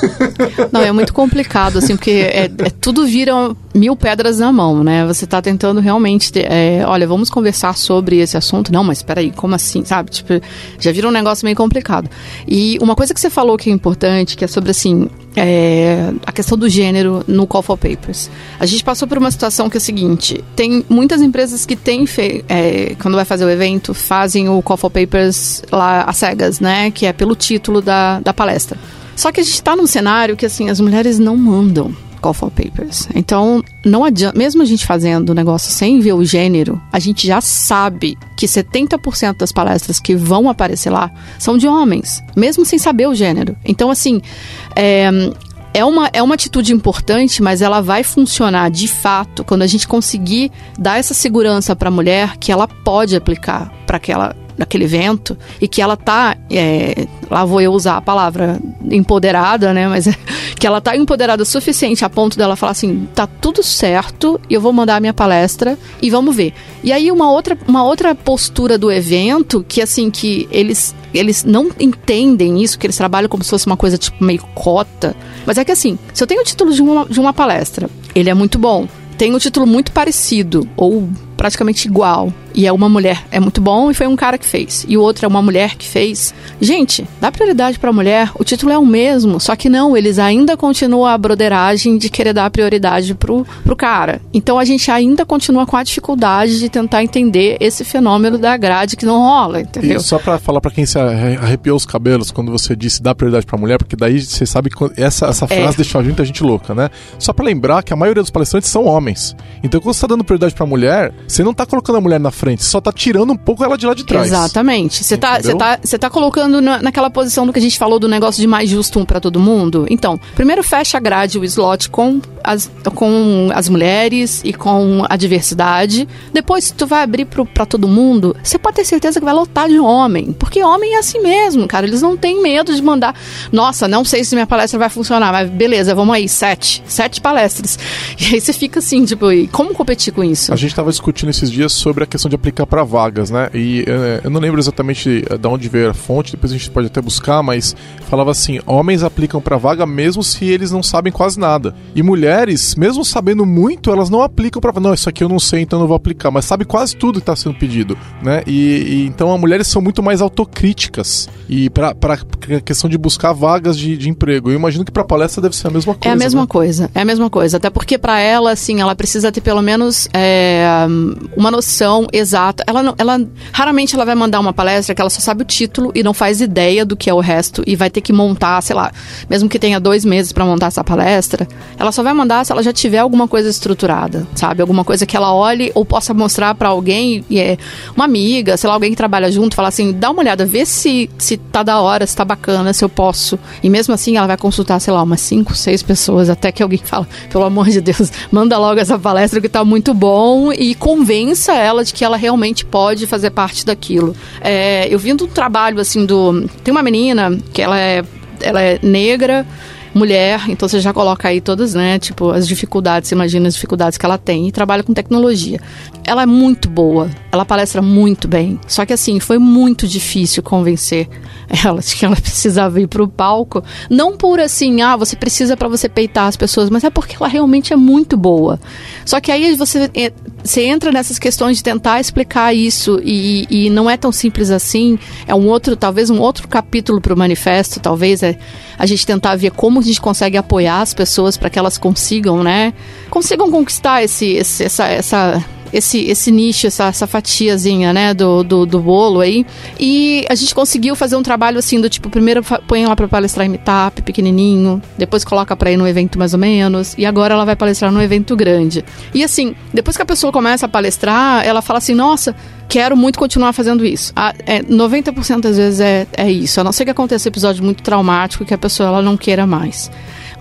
Não, é muito complicado, assim, porque é, é tudo vira mil pedras na mão, né? Você tá tentando realmente ter, é, olha, vamos conversar sobre esse assunto. Não, mas peraí, como assim, sabe? Tipo, já vira um negócio meio complicado. E uma coisa que você falou que é importante, que é sobre assim, é, a questão do gênero no Call for Papers. A gente passou por uma situação que é a seguinte: tem muitas empresas que têm, é, quando vai fazer o evento, fazem o Call for Papers lá às cegas, né? Que é pelo título da, da palestra. Só que a gente está num cenário que, assim, as mulheres não mandam call for papers. Então, não adianta, mesmo a gente fazendo o negócio sem ver o gênero, a gente já sabe que 70% das palestras que vão aparecer lá são de homens, mesmo sem saber o gênero. Então, assim, é, é uma, é uma atitude importante, mas ela vai funcionar de fato quando a gente conseguir dar essa segurança para a mulher que ela pode aplicar para aquela naquele evento e que ela tá, é, lá vou eu usar a palavra empoderada, né, mas é, que ela tá empoderada o suficiente a ponto dela falar assim, tá tudo certo eu vou mandar a minha palestra e vamos ver. E aí uma outra, uma outra postura do evento que assim que eles eles não entendem isso, que eles trabalham como se fosse uma coisa tipo meio cota. Mas é que assim, se eu tenho o título de uma, de uma palestra, ele é muito bom, tem um título muito parecido ou praticamente igual e é uma mulher, é muito bom e foi um cara que fez. E o outro é uma mulher que fez. Gente, dá prioridade para a mulher, o título é o mesmo, só que não, eles ainda continuam a broderagem de querer dar prioridade pro, pro cara. Então a gente ainda continua com a dificuldade de tentar entender esse fenômeno da grade que não rola, entendeu? E só para falar para quem se arrepiou os cabelos quando você disse dar prioridade para a mulher, porque daí você sabe que essa, essa é. frase é. deixou muita gente louca, né? Só para lembrar que a maioria dos palestrantes são homens. Então quando você tá dando prioridade para a mulher, você não tá colocando a mulher na frente, só tá tirando um pouco ela de lá de trás. Exatamente. Você tá, tá, tá colocando na, naquela posição do que a gente falou do negócio de mais justo um para todo mundo. Então, primeiro fecha a grade, o slot com as, com as mulheres e com a diversidade. Depois, se tu vai abrir para todo mundo, você pode ter certeza que vai lotar de homem. Porque homem é assim mesmo, cara. Eles não têm medo de mandar. Nossa, não sei se minha palestra vai funcionar, mas beleza, vamos aí, sete. Sete palestras. E aí você fica assim, tipo, como competir com isso? A gente tava discutindo esses dias sobre a questão de aplicar para vagas, né? E é, eu não lembro exatamente eh, de onde veio a fonte, depois a gente pode até buscar, mas falava assim: homens aplicam para vaga mesmo se eles não sabem quase nada. E mulheres, mesmo sabendo muito, elas não aplicam para Não, isso aqui eu não sei, então não vou aplicar, mas sabe quase tudo que está sendo pedido, né? E, e, então as mulheres são muito mais autocríticas e para a questão de buscar vagas de, de emprego. Eu imagino que para palestra deve ser a mesma coisa. É a mesma né? coisa, é a mesma coisa. Até porque para ela, assim, ela precisa ter pelo menos é, uma noção exata. Ela, não, ela raramente ela vai mandar uma palestra que ela só sabe o título e não faz ideia do que é o resto e vai ter que montar, sei lá, mesmo que tenha dois meses para montar essa palestra, ela só vai mandar se ela já tiver alguma coisa estruturada, sabe? Alguma coisa que ela olhe ou possa mostrar para alguém, e é uma amiga, sei lá, alguém que trabalha junto, falar assim, dá uma olhada, vê se, se tá da hora, se tá bacana, se eu posso. E mesmo assim ela vai consultar, sei lá, umas cinco, seis pessoas, até que alguém fala, pelo amor de Deus, manda logo essa palestra que tá muito bom e convença ela de que ela realmente pode fazer parte daquilo. É, eu vim do trabalho, assim, do... Tem uma menina que ela é, ela é negra, mulher, então você já coloca aí todas, né, tipo, as dificuldades, você imagina as dificuldades que ela tem e trabalha com tecnologia. Ela é muito boa, ela palestra muito bem, só que assim, foi muito difícil convencer ela de que ela precisava ir pro palco, não por assim, ah, você precisa para você peitar as pessoas, mas é porque ela realmente é muito boa. Só que aí você, você entra nessas questões de tentar explicar isso e, e não é tão simples assim, é um outro, talvez um outro capítulo para o manifesto, talvez é a gente tentar ver como a gente consegue apoiar as pessoas para que elas consigam, né? Consigam conquistar esse, esse essa, essa esse, esse nicho, essa, essa fatiazinha, né, do, do, do, bolo aí. E a gente conseguiu fazer um trabalho assim, do tipo, primeiro põe ela para palestrar em meetup, pequenininho, depois coloca para ir no evento mais ou menos, e agora ela vai palestrar no evento grande. E assim, depois que a pessoa começa a palestrar, ela fala assim, nossa, quero muito continuar fazendo isso. A, é, 90% das vezes é, é isso, a não ser que aconteça episódio muito traumático que a pessoa ela não queira mais.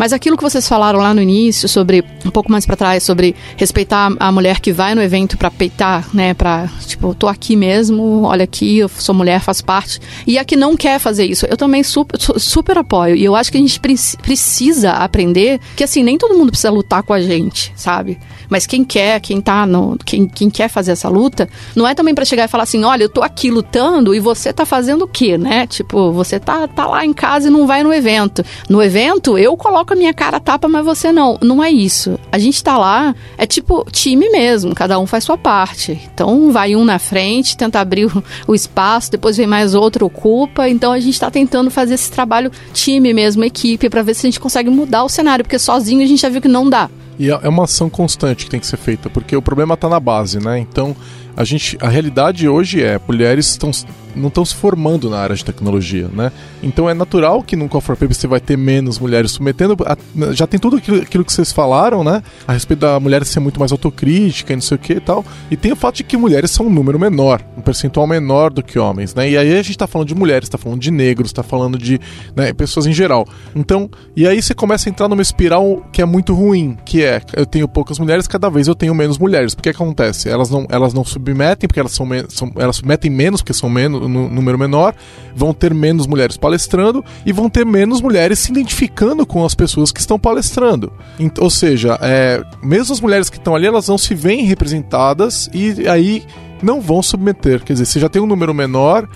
Mas aquilo que vocês falaram lá no início, sobre um pouco mais para trás, sobre respeitar a mulher que vai no evento para peitar, né, para tipo, tô aqui mesmo, olha aqui, eu sou mulher, faço parte. E a que não quer fazer isso, eu também super, super apoio. E eu acho que a gente precisa aprender que assim, nem todo mundo precisa lutar com a gente, sabe? Mas quem quer, quem tá no, quem, quem quer fazer essa luta, não é também para chegar e falar assim, olha, eu tô aqui lutando e você tá fazendo o quê, né? Tipo, você tá, tá lá em casa e não vai no evento. No evento, eu coloco com a minha cara tapa, mas você não. Não é isso. A gente tá lá, é tipo time mesmo, cada um faz sua parte. Então vai um na frente, tenta abrir o, espaço, depois vem mais outro, ocupa. Então a gente tá tentando fazer esse trabalho time mesmo, equipe, para ver se a gente consegue mudar o cenário, porque sozinho a gente já viu que não dá. E é, é uma ação constante que tem que ser feita, porque o problema está na base, né? Então, a gente, a realidade hoje é mulheres estão não estão se formando na área de tecnologia, né? Então é natural que no Call Paper você vai ter menos mulheres submetendo. A, já tem tudo aquilo, aquilo, que vocês falaram, né? A respeito da mulher ser muito mais autocrítica e não sei o que e tal. E tem o fato de que mulheres são um número menor, um percentual menor do que homens, né? E aí a gente está falando de mulheres, está falando de negros, está falando de né, pessoas em geral. Então, e aí você começa a entrar numa espiral que é muito ruim, que é eu tenho poucas mulheres, cada vez eu tenho menos mulheres. Porque que acontece? Elas não, elas não submetem, porque elas são, são elas submetem menos, porque são menos no número menor, vão ter menos mulheres palestrando e vão ter menos mulheres se identificando com as pessoas que estão palestrando. Ou seja, é, mesmo as mulheres que estão ali, elas não se veem representadas e aí não vão submeter. Quer dizer, você já tem um número menor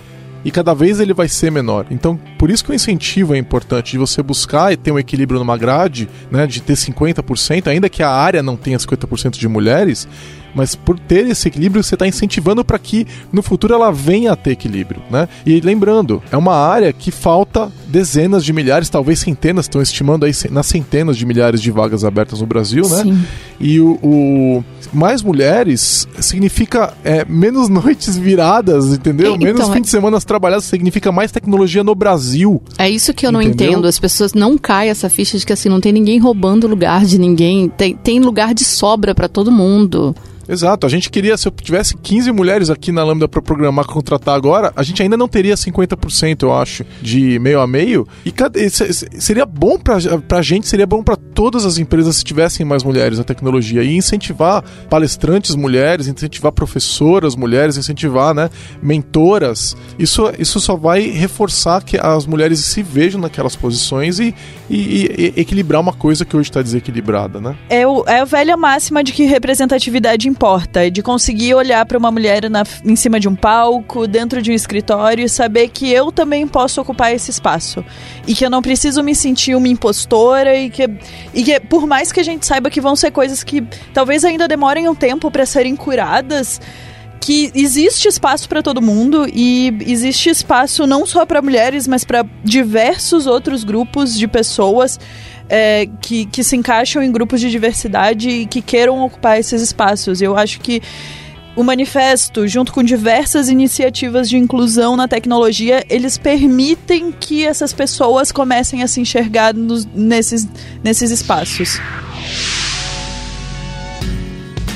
e cada vez ele vai ser menor. Então, por isso que o incentivo é importante de você buscar e ter um equilíbrio numa grade, né, de ter 50%, ainda que a área não tenha 50% de mulheres, mas por ter esse equilíbrio, você está incentivando para que no futuro ela venha a ter equilíbrio, né? E lembrando, é uma área que falta dezenas de milhares, talvez centenas, estão estimando aí nas centenas de milhares de vagas abertas no Brasil, né? Sim. E o, o mais mulheres significa é, menos noites viradas, entendeu? Então, menos fim de semana trabalhadas significa mais tecnologia no Brasil. É isso que eu não entendo. As pessoas não caem essa ficha de que assim não tem ninguém roubando lugar de ninguém, tem, tem lugar de sobra para todo mundo. Exato, a gente queria, se eu tivesse 15 mulheres aqui na Lambda para programar, contratar agora, a gente ainda não teria 50%, eu acho, de meio a meio. E seria bom pra, pra gente, seria bom para todas as empresas se tivessem mais mulheres na tecnologia e incentivar palestrantes mulheres, incentivar professoras mulheres, incentivar, né, mentoras. Isso, isso só vai reforçar que as mulheres se vejam naquelas posições e, e, e equilibrar uma coisa que hoje está desequilibrada, né? É, o, é a velha máxima de que representatividade importa, de conseguir olhar para uma mulher na, em cima de um palco, dentro de um escritório e saber que eu também posso ocupar esse espaço. E que eu não preciso me sentir uma impostora e que, e que por mais que a gente saiba que vão ser coisas que talvez ainda demorem um tempo para serem curadas, que existe espaço para todo mundo e existe espaço não só para mulheres, mas para diversos outros grupos de pessoas é, que, que se encaixam em grupos de diversidade e que queiram ocupar esses espaços. Eu acho que o manifesto, junto com diversas iniciativas de inclusão na tecnologia, eles permitem que essas pessoas comecem a se enxergar nos, nesses, nesses espaços.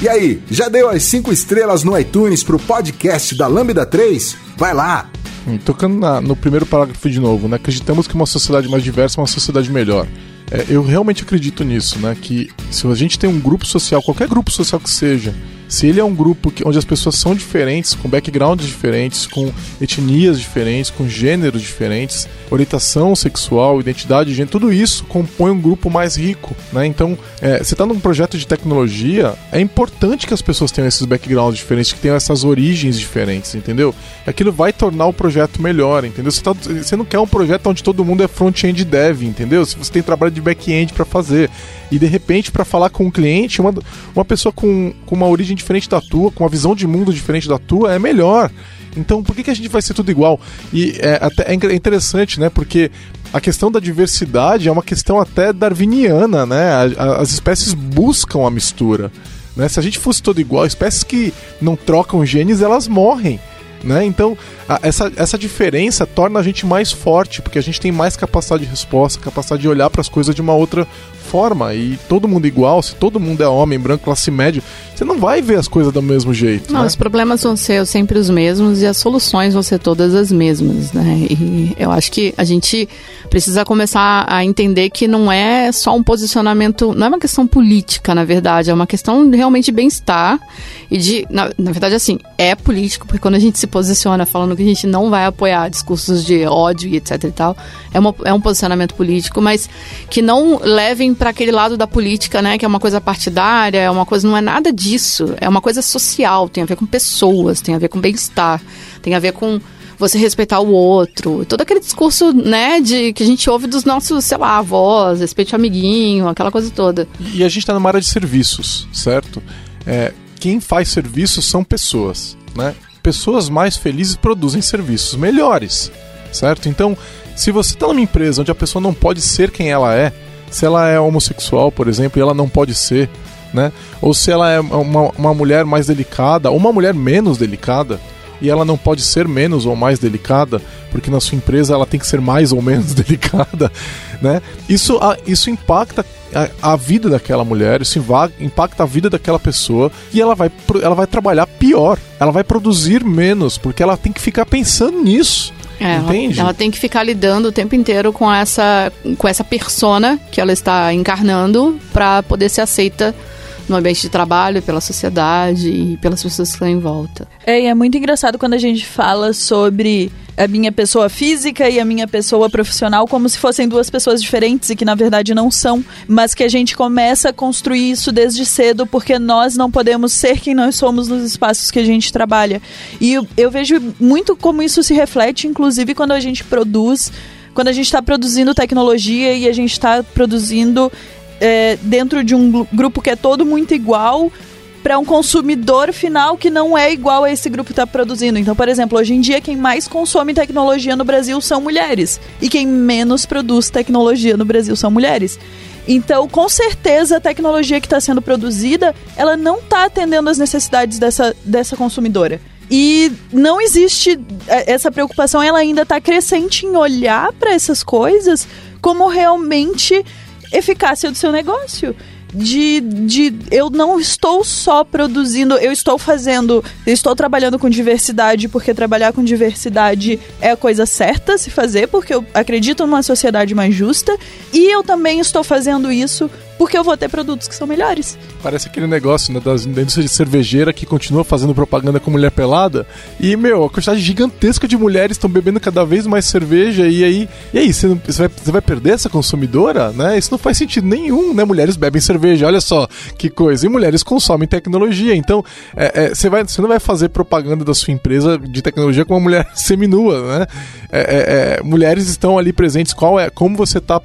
E aí, já deu as 5 estrelas no iTunes pro podcast da Lambda 3? Vai lá! Hum, tocando na, no primeiro parágrafo de novo, né? acreditamos que uma sociedade mais diversa é uma sociedade melhor. É, eu realmente acredito nisso, né? Que se a gente tem um grupo social, qualquer grupo social que seja, se ele é um grupo que, onde as pessoas são diferentes, com backgrounds diferentes, com etnias diferentes, com gêneros diferentes, orientação sexual, identidade de gênero, tudo isso compõe um grupo mais rico, né? Então, é, você está num projeto de tecnologia, é importante que as pessoas tenham esses backgrounds diferentes, que tenham essas origens diferentes, entendeu? Aquilo vai tornar o projeto melhor, entendeu? Você, tá, você não quer um projeto onde todo mundo é front-end dev, entendeu? Se você tem trabalho de back-end para fazer e de repente para falar com um cliente, uma, uma pessoa com, com uma origem diferente da tua, com uma visão de mundo diferente da tua, é melhor. Então, por que, que a gente vai ser tudo igual? E é, até, é interessante, né? Porque a questão da diversidade é uma questão até darwiniana, né? as espécies buscam a mistura. Né? Se a gente fosse todo igual, espécies que não trocam genes, elas morrem. Né? Então, a, essa, essa diferença torna a gente mais forte, porque a gente tem mais capacidade de resposta, capacidade de olhar para as coisas de uma outra forma. E todo mundo igual, se todo mundo é homem, branco, classe média, você não vai ver as coisas do mesmo jeito. Não, né? os problemas vão ser sempre os mesmos e as soluções vão ser todas as mesmas, né? E eu acho que a gente precisa começar a entender que não é só um posicionamento, não é uma questão política, na verdade, é uma questão realmente de bem-estar e de, na, na verdade, assim, é político, porque quando a gente se posiciona falando que a gente não vai apoiar discursos de ódio e etc e tal, é, uma, é um posicionamento político, mas que não levem para aquele lado da política, né, que é uma coisa partidária, é uma coisa, não é nada disso, é uma coisa social, tem a ver com pessoas, tem a ver com bem-estar, tem a ver com você respeitar o outro. Todo aquele discurso, né, de que a gente ouve dos nossos, sei lá, avós, respeite o amiguinho, aquela coisa toda. E a gente está numa área de serviços, certo? É, quem faz serviços são pessoas, né? Pessoas mais felizes produzem serviços melhores, certo? Então, se você está numa empresa onde a pessoa não pode ser quem ela é, se ela é homossexual, por exemplo, e ela não pode ser, né? Ou se ela é uma, uma mulher mais delicada, ou uma mulher menos delicada, e ela não pode ser menos ou mais delicada, porque na sua empresa ela tem que ser mais ou menos delicada, né? Isso, isso impacta a, a vida daquela mulher, isso impacta a vida daquela pessoa e ela vai, ela vai trabalhar pior, ela vai produzir menos, porque ela tem que ficar pensando nisso. É, Entende? Ela, ela, tem que ficar lidando o tempo inteiro com essa, com essa persona que ela está encarnando para poder ser aceita no ambiente de trabalho, pela sociedade e pelas pessoas que estão em volta. É, e é muito engraçado quando a gente fala sobre a minha pessoa física e a minha pessoa profissional como se fossem duas pessoas diferentes e que na verdade não são, mas que a gente começa a construir isso desde cedo porque nós não podemos ser quem nós somos nos espaços que a gente trabalha. E eu, eu vejo muito como isso se reflete, inclusive, quando a gente produz quando a gente está produzindo tecnologia e a gente está produzindo é, dentro de um grupo que é todo muito igual para um consumidor final que não é igual a esse grupo está produzindo. Então, por exemplo, hoje em dia quem mais consome tecnologia no Brasil são mulheres e quem menos produz tecnologia no Brasil são mulheres. Então, com certeza, a tecnologia que está sendo produzida, ela não está atendendo às necessidades dessa, dessa consumidora. E não existe é, essa preocupação, ela ainda está crescente em olhar para essas coisas como realmente eficácia do seu negócio. De, de eu não estou só produzindo, eu estou fazendo, eu estou trabalhando com diversidade porque trabalhar com diversidade é a coisa certa se fazer, porque eu acredito numa sociedade mais justa, e eu também estou fazendo isso porque eu vou ter produtos que são melhores. Parece aquele negócio né, das, da indústria de cervejeira que continua fazendo propaganda com mulher pelada. E, meu, a quantidade gigantesca de mulheres estão bebendo cada vez mais cerveja. E aí, e aí você, não, você, vai, você vai perder essa consumidora? Né? Isso não faz sentido nenhum, né? Mulheres bebem cerveja, olha só que coisa. E mulheres consomem tecnologia. Então, é, é, você, vai, você não vai fazer propaganda da sua empresa de tecnologia com uma mulher seminua, né? É, é, é, mulheres estão ali presentes. Qual é, como você está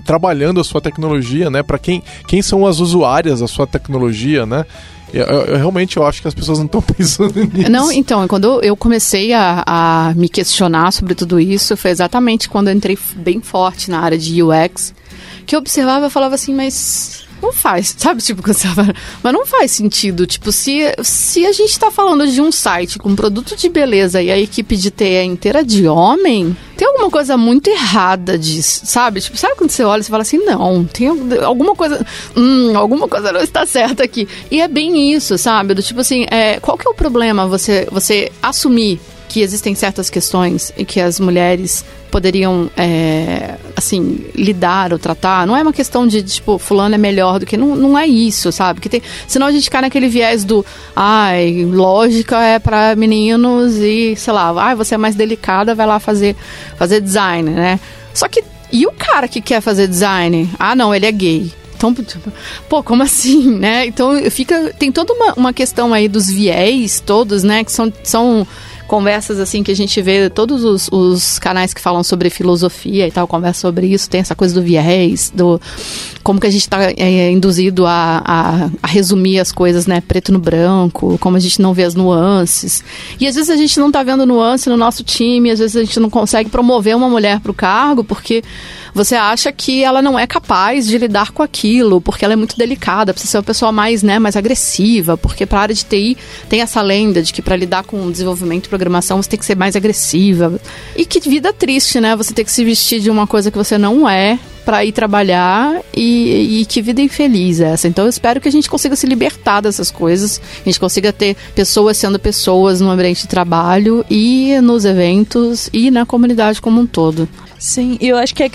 trabalhando a sua tecnologia, né? Para quem, quem são as usuárias da sua tecnologia, né? Eu, eu, realmente eu acho que as pessoas não estão pensando nisso. Não, então, quando eu comecei a, a, me questionar sobre tudo isso, foi exatamente quando eu entrei bem forte na área de UX, que eu observava e falava assim, mas não faz, sabe? Tipo, mas não faz sentido. Tipo, se, se a gente tá falando de um site com produto de beleza e a equipe de TE é inteira de homem, tem alguma coisa muito errada disso, sabe? Tipo, sabe quando você olha e fala assim, não, tem alguma coisa, hum, alguma coisa não está certa aqui. E é bem isso, sabe? Do tipo assim, é, qual que é o problema você, você assumir que existem certas questões e que as mulheres poderiam, é, assim, lidar ou tratar. Não é uma questão de, tipo, fulano é melhor do que... Não, não é isso, sabe? Que tem, senão a gente cai naquele viés do... Ai, lógica é para meninos e, sei lá, ai, você é mais delicada, vai lá fazer, fazer design, né? Só que... E o cara que quer fazer design? Ah, não, ele é gay. Então, pô, como assim, né? Então fica. Tem toda uma, uma questão aí dos viés todos, né? Que são, são conversas assim que a gente vê, todos os, os canais que falam sobre filosofia e tal, conversa sobre isso, tem essa coisa do viés, do como que a gente está é, induzido a, a, a, resumir as coisas, né, preto no branco, como a gente não vê as nuances. E às vezes a gente não está vendo nuance no nosso time, às vezes a gente não consegue promover uma mulher para o cargo porque você acha que ela não é capaz de lidar com aquilo, porque ela é muito delicada, precisa ser uma pessoa mais, né, mais agressiva, porque para a área de TI tem essa lenda de que para lidar com desenvolvimento e programação você tem que ser mais agressiva. E que vida triste, né? Você ter que se vestir de uma coisa que você não é para ir trabalhar e, e, que vida infeliz é essa. Então eu espero que a gente consiga se libertar dessas coisas, a gente consiga ter pessoas sendo pessoas no ambiente de trabalho e nos eventos e na comunidade como um todo. Sim, e eu acho que é,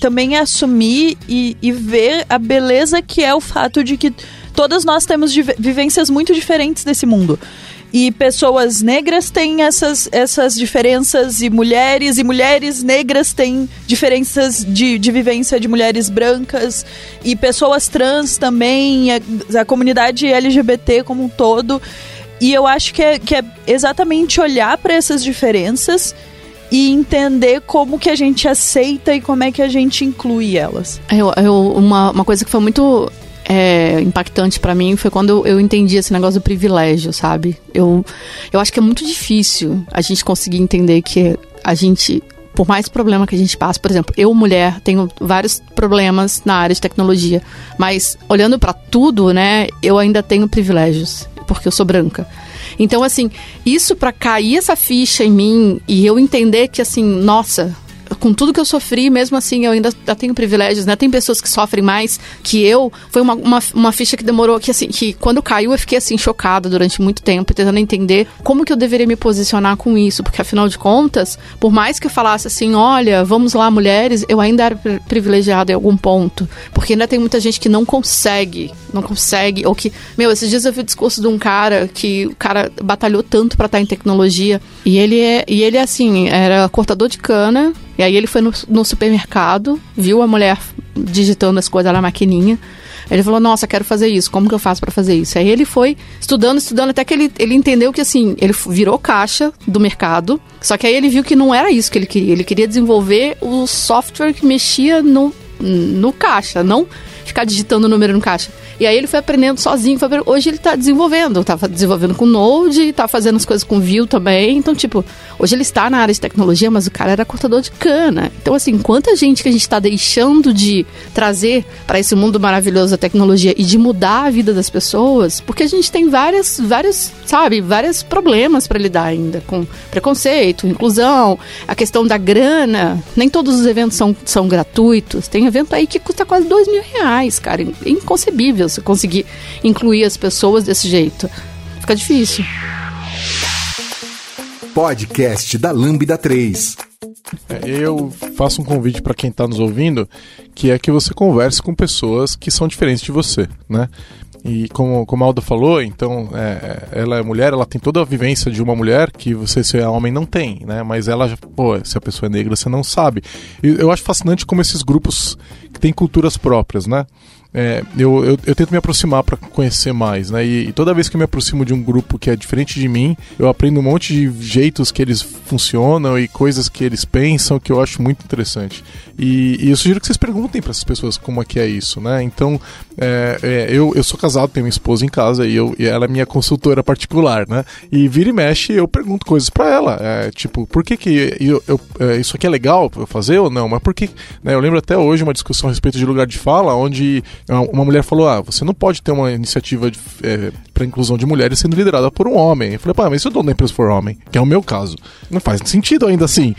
também é assumir e, e ver a beleza que é o fato de que todas nós temos vivências muito diferentes desse mundo. E pessoas negras têm essas, essas diferenças, e mulheres, e mulheres negras têm diferenças de, de vivência de mulheres brancas, e pessoas trans também, a, a comunidade LGBT como um todo. E eu acho que é, que é exatamente olhar para essas diferenças e entender como que a gente aceita e como é que a gente inclui elas. Eu, eu, uma, uma coisa que foi muito é, impactante para mim foi quando eu entendi esse negócio do privilégio, sabe? Eu, eu acho que é muito difícil a gente conseguir entender que a gente por mais problema que a gente passa, por exemplo, eu mulher tenho vários problemas na área de tecnologia, mas olhando para tudo, né, eu ainda tenho privilégios porque eu sou branca. Então assim, isso para cair essa ficha em mim e eu entender que assim, nossa, com tudo que eu sofri, mesmo assim, eu ainda tenho privilégios, né? Tem pessoas que sofrem mais que eu. Foi uma, uma, uma ficha que demorou, que assim, que quando caiu eu fiquei assim, chocada durante muito tempo, tentando entender como que eu deveria me posicionar com isso, porque afinal de contas, por mais que eu falasse assim, olha, vamos lá, mulheres, eu ainda era privilegiada em algum ponto, porque ainda tem muita gente que não consegue, não consegue, ou que, meu, esses dias eu vi o discurso de um cara que o cara batalhou tanto para estar em tecnologia, e ele é, e ele assim, era cortador de cana, e aí ele foi no, no supermercado, viu a mulher digitando as coisas na maquininha. Ele falou: Nossa, quero fazer isso. Como que eu faço para fazer isso? Aí ele foi estudando, estudando, até que ele, ele entendeu que assim, ele virou caixa do mercado. Só que aí ele viu que não era isso que ele queria. Ele queria desenvolver o software que mexia no, no caixa, não ficar digitando o número no caixa. E aí ele foi aprendendo sozinho. Foi aprendendo. Hoje ele está desenvolvendo. Estava desenvolvendo com Node, está fazendo as coisas com Vue também. Então, tipo, hoje ele está na área de tecnologia, mas o cara era cortador de cana. Então, assim, quanta gente que a gente está deixando de trazer para esse mundo maravilhoso da tecnologia e de mudar a vida das pessoas, porque a gente tem várias, vários, sabe, vários problemas para lidar ainda com preconceito, inclusão, a questão da grana. Nem todos os eventos são, são gratuitos. Tem evento aí que custa quase dois mil reais, cara. É inconcebível você conseguir incluir as pessoas desse jeito. Fica difícil. Podcast da Lambda 3. É, eu faço um convite para quem está nos ouvindo, que é que você converse com pessoas que são diferentes de você, né? E como, como a Alda falou, então é, ela é mulher, ela tem toda a vivência de uma mulher que você, se é homem, não tem, né? Mas ela, pô, se a pessoa é negra, você não sabe. E eu acho fascinante como esses grupos que têm culturas próprias, né? é, eu, eu, eu, tento me aproximar para conhecer mais, né? E, e, toda vez que eu me aproximo de um grupo que é diferente de mim, eu aprendo um monte de jeitos que eles funcionam e coisas que eles pensam que eu acho muito interessante. E, e eu sugiro que vocês perguntem para essas pessoas como é que é isso, né? Então, é, é, eu, eu sou casado, tenho minha esposa em casa e, eu, e ela é minha consultora particular, né? E vira e mexe, eu pergunto coisas para ela, é, tipo, por que que eu, eu, é, isso aqui é legal eu fazer ou não? Mas por que? Né? Eu lembro até hoje uma discussão a respeito de lugar de fala, onde uma mulher falou: ah, você não pode ter uma iniciativa é, para inclusão de mulheres sendo liderada por um homem. Eu falei, pá, mas se o dono da empresa for homem, que é o meu caso, não faz sentido ainda assim.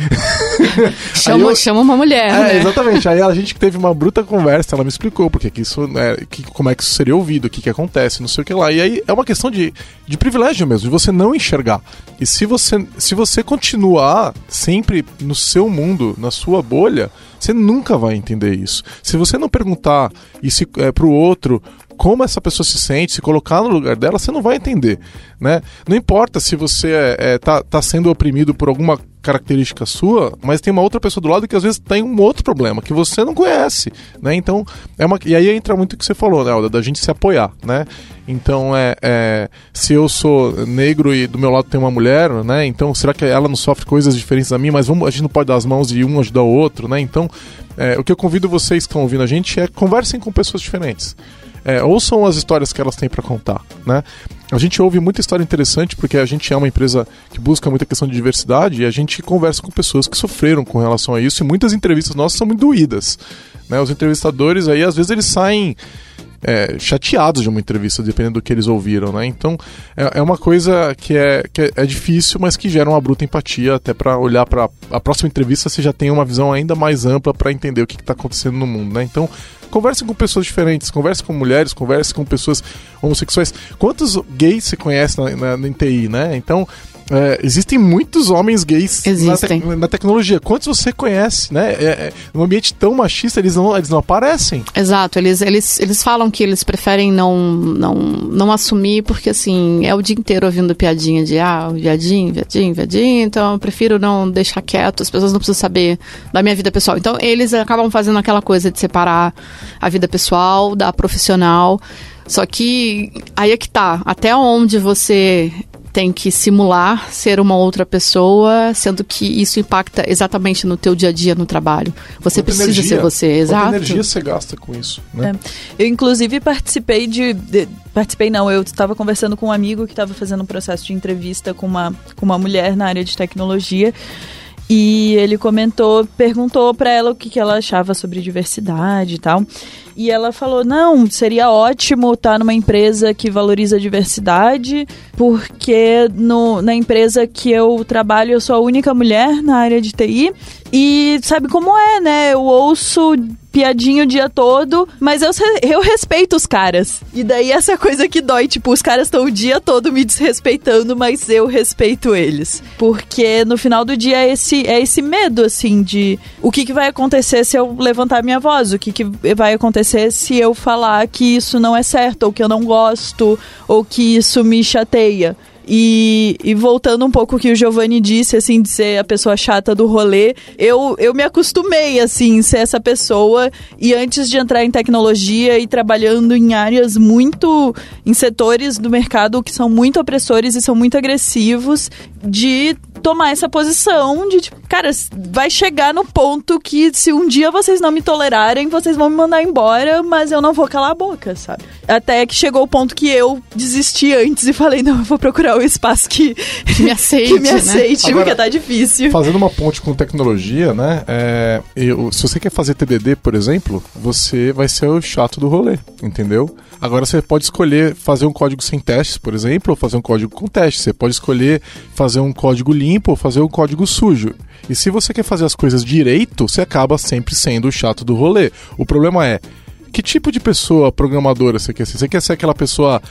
chama, eu, chama uma mulher. É, né? exatamente. Aí a gente teve uma bruta conversa, ela me explicou porque que isso é, que, como é que isso seria ouvido, o que, que acontece, não sei o que lá. E aí é uma questão de, de privilégio mesmo, de você não enxergar. E se você, se você continuar sempre no seu mundo, na sua bolha, você nunca vai entender isso. Se você não perguntar se é, pro outro como essa pessoa se sente, se colocar no lugar dela, você não vai entender, né? Não importa se você é, é, tá, tá sendo oprimido por alguma característica sua, mas tem uma outra pessoa do lado que às vezes tem um outro problema que você não conhece, né? Então, é uma e aí entra muito o que você falou, né, Alda, da gente se apoiar, né? Então, é, é, se eu sou negro e do meu lado tem uma mulher, né? Então, será que ela não sofre coisas diferentes da mim? Mas vamos, a gente não pode dar as mãos e um ajudar o outro, né? Então, é, o que eu convido vocês que estão ouvindo a gente é conversem com pessoas diferentes. É, ouçam as histórias que elas têm para contar, né? A gente ouve muita história interessante porque a gente é uma empresa que busca muita questão de diversidade e a gente conversa com pessoas que sofreram com relação a isso e muitas entrevistas nossas são muito doídas, né? Os entrevistadores aí às vezes eles saem é, chateados de uma entrevista, dependendo do que eles ouviram, né? Então é, é uma coisa que, é, que é, é difícil, mas que gera uma bruta empatia, até para olhar para a próxima entrevista você já tem uma visão ainda mais ampla para entender o que está acontecendo no mundo, né? Então converse com pessoas diferentes, converse com mulheres, converse com pessoas homossexuais. Quantos gays você conhece na, na, na TI, né? Então, é, existem muitos homens gays na, te na, tecnologia. Quantos você conhece, né? É, é, num ambiente tão machista, eles não, eles não aparecem. Exato, eles, eles, eles falam que eles preferem não, não, não assumir, porque assim, é o dia inteiro ouvindo piadinha de ah, viadinho, viadinho, viadinho, então eu prefiro não deixar quieto, as pessoas não precisam saber da minha vida pessoal. Então eles acabam fazendo aquela coisa de separar a vida pessoal da profissional. Só que aí é que tá, até onde você tem que simular ser uma outra pessoa, sendo que isso impacta exatamente no teu dia a dia no trabalho. Você Quanta precisa energia, ser você, quanta exato. energia você gasta com isso, né? Eu, inclusive, participei de, de- Participei, não. Eu estava conversando com um amigo que estava fazendo um processo de entrevista com uma, com uma mulher na área de tecnologia. E ele comentou, perguntou pra ela o que, que ela achava sobre diversidade e tal. E ela falou: não, seria ótimo estar numa empresa que valoriza a diversidade, porque no, na empresa que eu trabalho eu sou a única mulher na área de TI. E sabe como é, né? Eu ouço piadinha o dia todo, mas eu, eu respeito os caras. E daí essa coisa que dói, tipo, os caras estão o dia todo me desrespeitando, mas eu respeito eles. Porque no final do dia é esse, é esse medo, assim, de o que, que vai acontecer se eu levantar minha voz, o que, que vai acontecer se eu falar que isso não é certo, ou que eu não gosto, ou que isso me chateia. E, e voltando um pouco o que o Giovanni disse, assim, de ser a pessoa chata do rolê, eu, eu me acostumei, assim, ser essa pessoa. E antes de entrar em tecnologia e trabalhando em áreas muito. em setores do mercado que são muito opressores e são muito agressivos, de tomar essa posição de, tipo, cara, vai chegar no ponto que se um dia vocês não me tolerarem, vocês vão me mandar embora, mas eu não vou calar a boca, sabe? Até que chegou o ponto que eu desisti antes e falei, não, eu vou procurar um espaço que, Que me aceite, que me né? aceite, Agora- porque tá difícil. Fazendo uma ponte com tecnologia, né? é, eu- se você quer fazer TDD, por exemplo, você vai ser o chato do rolê, entendeu? Agora você pode escolher fazer um código sem testes, por exemplo, ou fazer um código com testes. Você pode escolher fazer um código limpo ou fazer um código sujo. E se você quer fazer as coisas direito, você acaba sempre sendo o chato do rolê. O problema é que tipo de pessoa programadora você quer ser? Você quer ser aquela pessoa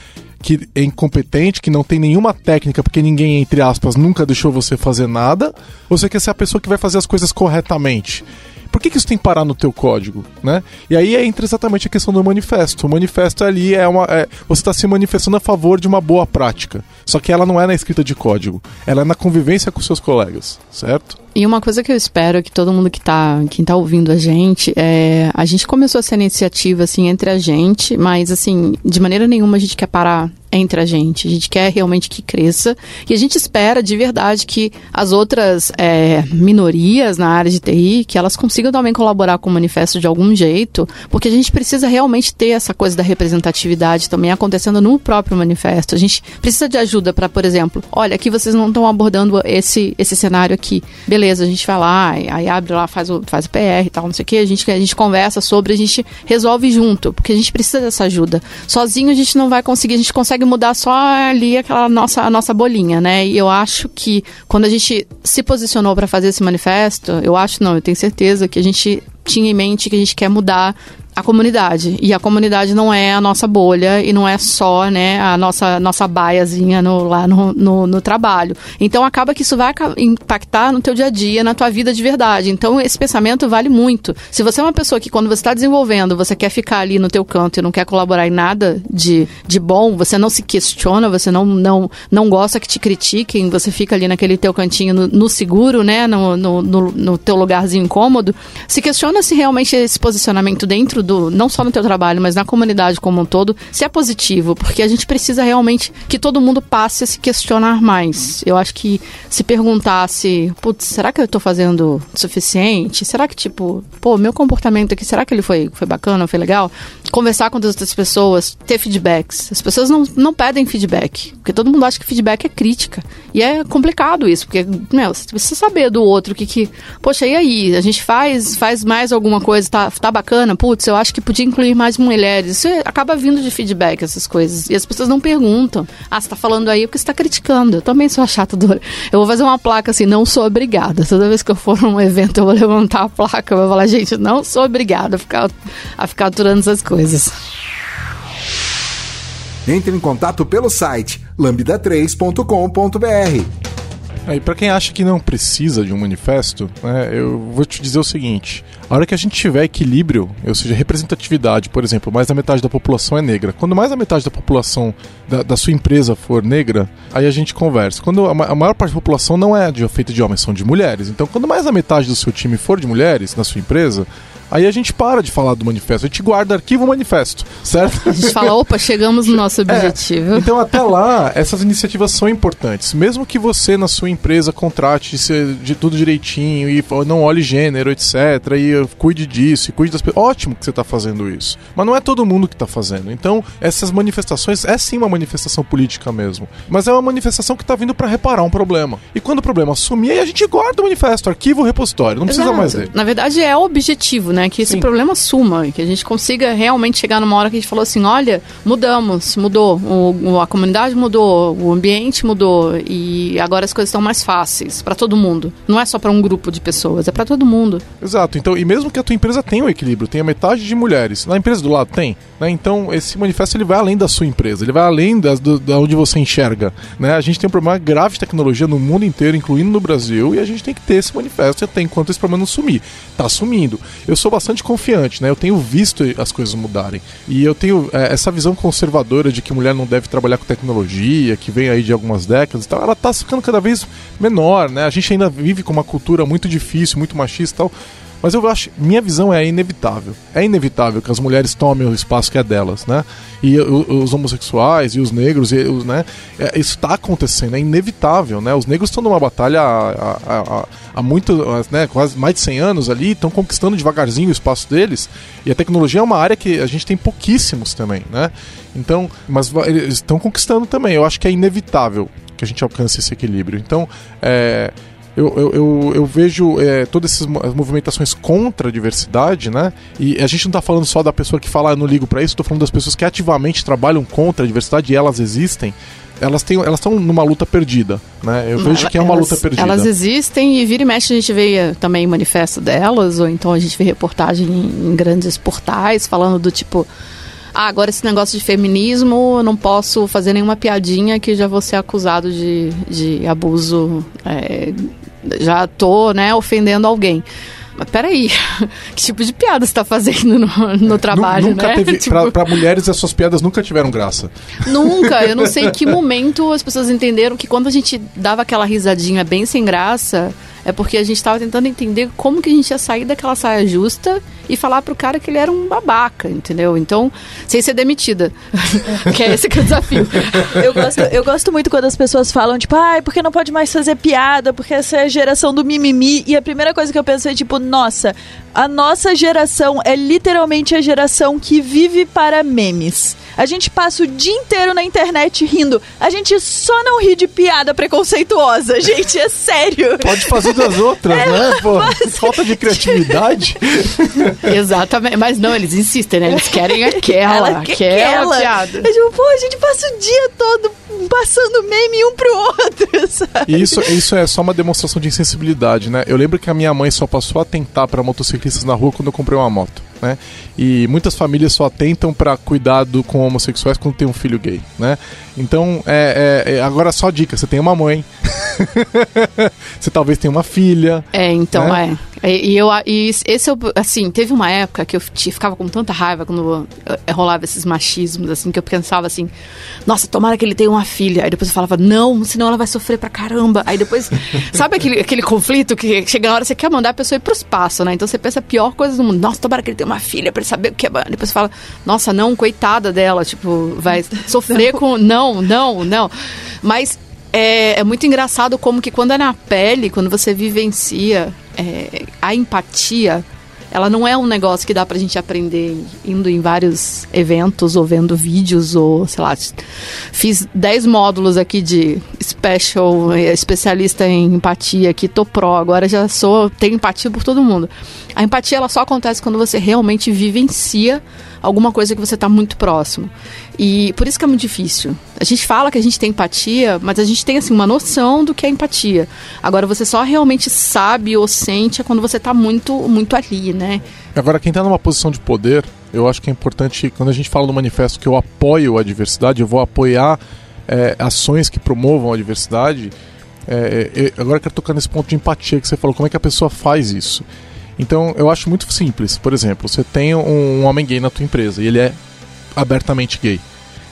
que é incompetente, que não tem nenhuma técnica, porque ninguém, entre aspas, nunca deixou você fazer nada? Ou você quer ser a pessoa que vai fazer as coisas corretamente? Por que, que isso tem que parar no teu código, né? E aí entra exatamente a questão do manifesto. O manifesto ali é uma. é- você está se manifestando a favor de uma boa prática. Só que ela não é na escrita de código. Ela é na convivência com seus colegas, certo? E uma coisa que eu espero que todo mundo que tá, quem tá ouvindo a gente, é, a gente começou essa iniciativa assim entre a gente, mas assim, de maneira nenhuma a gente quer parar entre a gente. A gente quer realmente que cresça e a gente espera de verdade que as outras é, minorias na área de TI, que elas consigam também colaborar com o manifesto de algum jeito, porque a gente precisa realmente ter essa coisa da representatividade também acontecendo no próprio manifesto. A gente precisa de ajuda para, por exemplo, olha, aqui vocês não estão abordando esse, esse cenário aqui. Beleza, a gente vai lá, aí abre lá, faz o, faz o PR e tal, não sei o que, a gente, a gente conversa sobre, a gente resolve junto, porque a gente precisa dessa ajuda. Sozinho a gente não vai conseguir, a gente consegue mudar só ali aquela nossa, a nossa bolinha, né? E eu acho que quando a gente se posicionou para fazer esse manifesto, eu acho não, eu tenho certeza que a gente tinha em mente que a gente quer mudar a comunidade. E a comunidade não é a nossa bolha e não é só né, a nossa, nossa baiazinha no, lá no, no, no trabalho. Então acaba que isso vai impactar no teu dia a dia, na tua vida de verdade. Então esse pensamento vale muito. Se você é uma pessoa que quando você está desenvolvendo, você quer ficar ali no teu canto e não quer colaborar em nada de, de bom, você não se questiona, você não, não, não gosta que te critiquem, você fica ali naquele teu cantinho no, no seguro, né, no, no, no, no teu lugarzinho incômodo, se questiona se realmente esse posicionamento dentro do, não só no teu trabalho, mas na comunidade como um todo, se é positivo, porque a gente precisa realmente que todo mundo passe a se questionar mais. Eu acho que se perguntasse, putz, será que eu tô fazendo o suficiente? Será que, tipo, pô, meu comportamento aqui, será que ele foi, foi bacana, foi legal? Conversar com as outras pessoas, ter feedbacks. As pessoas não, não pedem feedback, porque todo mundo acha que feedback é crítica. E é complicado isso, porque, meu, você precisa saber do outro que que. Poxa, e aí? A gente faz, faz mais alguma coisa, tá, tá bacana? Putz, eu acho que podia incluir mais mulheres. Isso acaba vindo de feedback, essas coisas. E as pessoas não perguntam. Ah, você tá falando aí porque você tá criticando. Eu também sou a chata do. Eu vou fazer uma placa assim, não sou obrigada. Toda vez que eu for num evento, eu vou levantar a placa, eu vou falar, gente, não sou obrigada a ficar, a ficar aturando essas coisas. Entre em contato pelo site lambda3.com.br. Aí, para quem acha que não precisa de um manifesto, né, eu vou te dizer o seguinte: a hora que a gente tiver equilíbrio, ou seja, representatividade, por exemplo, mais da metade da população é negra. Quando mais da metade da população da, da sua empresa for negra, aí a gente conversa. Quando a, a maior parte da população não é de, feita de homens, são de mulheres. Então, quando mais da metade do seu time for de mulheres na sua empresa, Aí a gente para de falar do manifesto, a gente guarda arquivo manifesto, certo? A gente fala, opa, chegamos no nosso objetivo. É, então até lá, essas iniciativas são importantes. Mesmo que você na sua empresa contrate de tudo direitinho e não olhe gênero, etc. E cuide disso, e cuide das pessoas. Ótimo que você está fazendo isso. Mas não é todo mundo que está fazendo. Então, essas manifestações é sim uma manifestação política mesmo. Mas é uma manifestação que está vindo para reparar um problema. E quando o problema sumir, a gente guarda o manifesto, arquiva o repositório. Não precisa Exato. mais dele. Na verdade, é o objetivo, né? Que esse sim. problema suma. Que a gente consiga realmente chegar numa hora que a gente falou assim: olha, mudamos, mudou. O, a comunidade mudou, o ambiente mudou. E agora as coisas estão mais fáceis para todo mundo. Não é só para um grupo de pessoas, é para todo mundo. Exato. Então, e mesmo que a tua empresa tenha um equilíbrio, tenha metade de mulheres, na empresa do lado tem, né? Então, esse manifesto ele vai além da sua empresa, ele vai além das, do, da onde você enxerga, né? A gente tem um problema grave de tecnologia no mundo inteiro, incluindo no Brasil, e a gente tem que ter esse manifesto até enquanto esse problema não sumir. Tá sumindo. Eu sou bastante confiante, né? Eu tenho visto as coisas mudarem. E eu tenho é, essa visão conservadora de que mulher não deve trabalhar com tecnologia, que vem aí de algumas décadas e tal, ela tá ficando cada vez menor, né? A gente ainda vive com uma cultura muito difícil, muito machista e tal. Mas eu acho, minha visão é inevitável. É inevitável que as mulheres tomem o espaço que é delas, né? E os homossexuais e os negros, e os, né? É, isso está acontecendo, é inevitável, né? Os negros estão numa batalha há, há, há muito, né? Quase mais de 100 anos ali, estão conquistando devagarzinho o espaço deles. E a tecnologia é uma área que a gente tem pouquíssimos também, né? Então, mas eles estão conquistando também. Eu acho que é inevitável que a gente alcance esse equilíbrio. Então, é eu, eu, eu, eu vejo é, todas essas movimentações contra a diversidade, né? E a gente não está falando só da pessoa que fala, ah, não ligo para isso, estou falando das pessoas que ativamente trabalham contra a diversidade e elas existem. Elas têm, elas estão numa luta perdida, né? Eu vejo que é uma elas, luta perdida. Elas existem e vira e mexe a gente vê eh, também manifesto delas, ou então a gente vê reportagem em, em grandes portais falando do tipo ah, agora esse negócio de feminismo, eu não posso fazer nenhuma piadinha que já vou ser acusado de, de abuso, é, já tô, né, ofendendo alguém. Mas peraí, que tipo de piada você tá fazendo no, no trabalho, nunca né? Teve, tipo... pra, pra, mulheres, as suas piadas nunca tiveram graça. Nunca, eu não sei em que momento as pessoas entenderam que quando a gente dava aquela risadinha bem sem graça, é porque a gente estava tentando entender como que a gente ia sair daquela saia justa e falar pro cara que ele era um babaca, entendeu? Então, sem ser demitida. que é esse que é o desafio. eu, gosto, eu gosto muito quando as pessoas falam, tipo, ai, porque não pode mais fazer piada, porque essa é a geração do mimimi. E a primeira coisa que eu penso é, tipo, nossa, a nossa geração é literalmente a geração que vive para memes. A gente passa o dia inteiro na internet rindo. A gente só não ri de piada preconceituosa, gente, é sério. Pode fazer das outras, é, né? Pô, mas... Falta de criatividade. Exatamente, mas não, eles insistem, né? Eles querem aquela, Ela aquela, aquela piada. É tipo, pô, a gente passa o dia todo passando meme um pro outro, sabe? E isso, isso é só uma demonstração de insensibilidade, né? Eu lembro que a minha mãe só passou a atentar para motociclistas na rua quando eu comprei uma moto né? E muitas famílias só atentam para cuidado com homossexuais quando tem um filho gay, né? Então, é, é, é agora só dica: você tem uma mãe, você talvez tenha uma filha. É, então né? é. E, eu, e esse, assim, teve uma época que eu ficava com tanta raiva quando rolava esses machismos, assim, que eu pensava assim, nossa, tomara que ele tenha uma filha. Aí depois eu falava, não, senão ela vai sofrer pra caramba. Aí depois, sabe aquele, aquele conflito que chega na hora você quer mandar a pessoa ir pro espaço, né? Então você pensa a pior coisa do mundo, nossa, tomara que ele tenha uma filha pra ele saber o que é. Depois você fala, nossa, não, coitada dela, tipo, vai sofrer com. Não, não, não. Mas é, é, muito engraçado como que quando é na pele, quando você vivencia é, a empatia, ela não é um negócio que dá pra gente aprender indo em vários eventos ou vendo vídeos ou, sei lá, fiz 10 módulos aqui de special, é, especialista em empatia aqui, tô pro, agora já sou, tenho empatia por todo mundo. A empatia ela só acontece quando você realmente vivencia alguma coisa que você está muito próximo. E por isso que é muito difícil. A gente fala que a gente tem empatia, mas a gente tem assim uma noção do que é empatia. Agora você só realmente sabe ou sente é quando você está muito muito ali, né? Agora quem está numa posição de poder, eu acho que é importante quando a gente fala no manifesto que eu apoio a diversidade, eu vou apoiar é, ações que promovam a diversidade. É, é, agora eu quero tocar nesse ponto de empatia que você falou, como é que a pessoa faz isso? Então eu acho muito simples. Por exemplo, você tem um homem gay na tua empresa e ele é abertamente gay.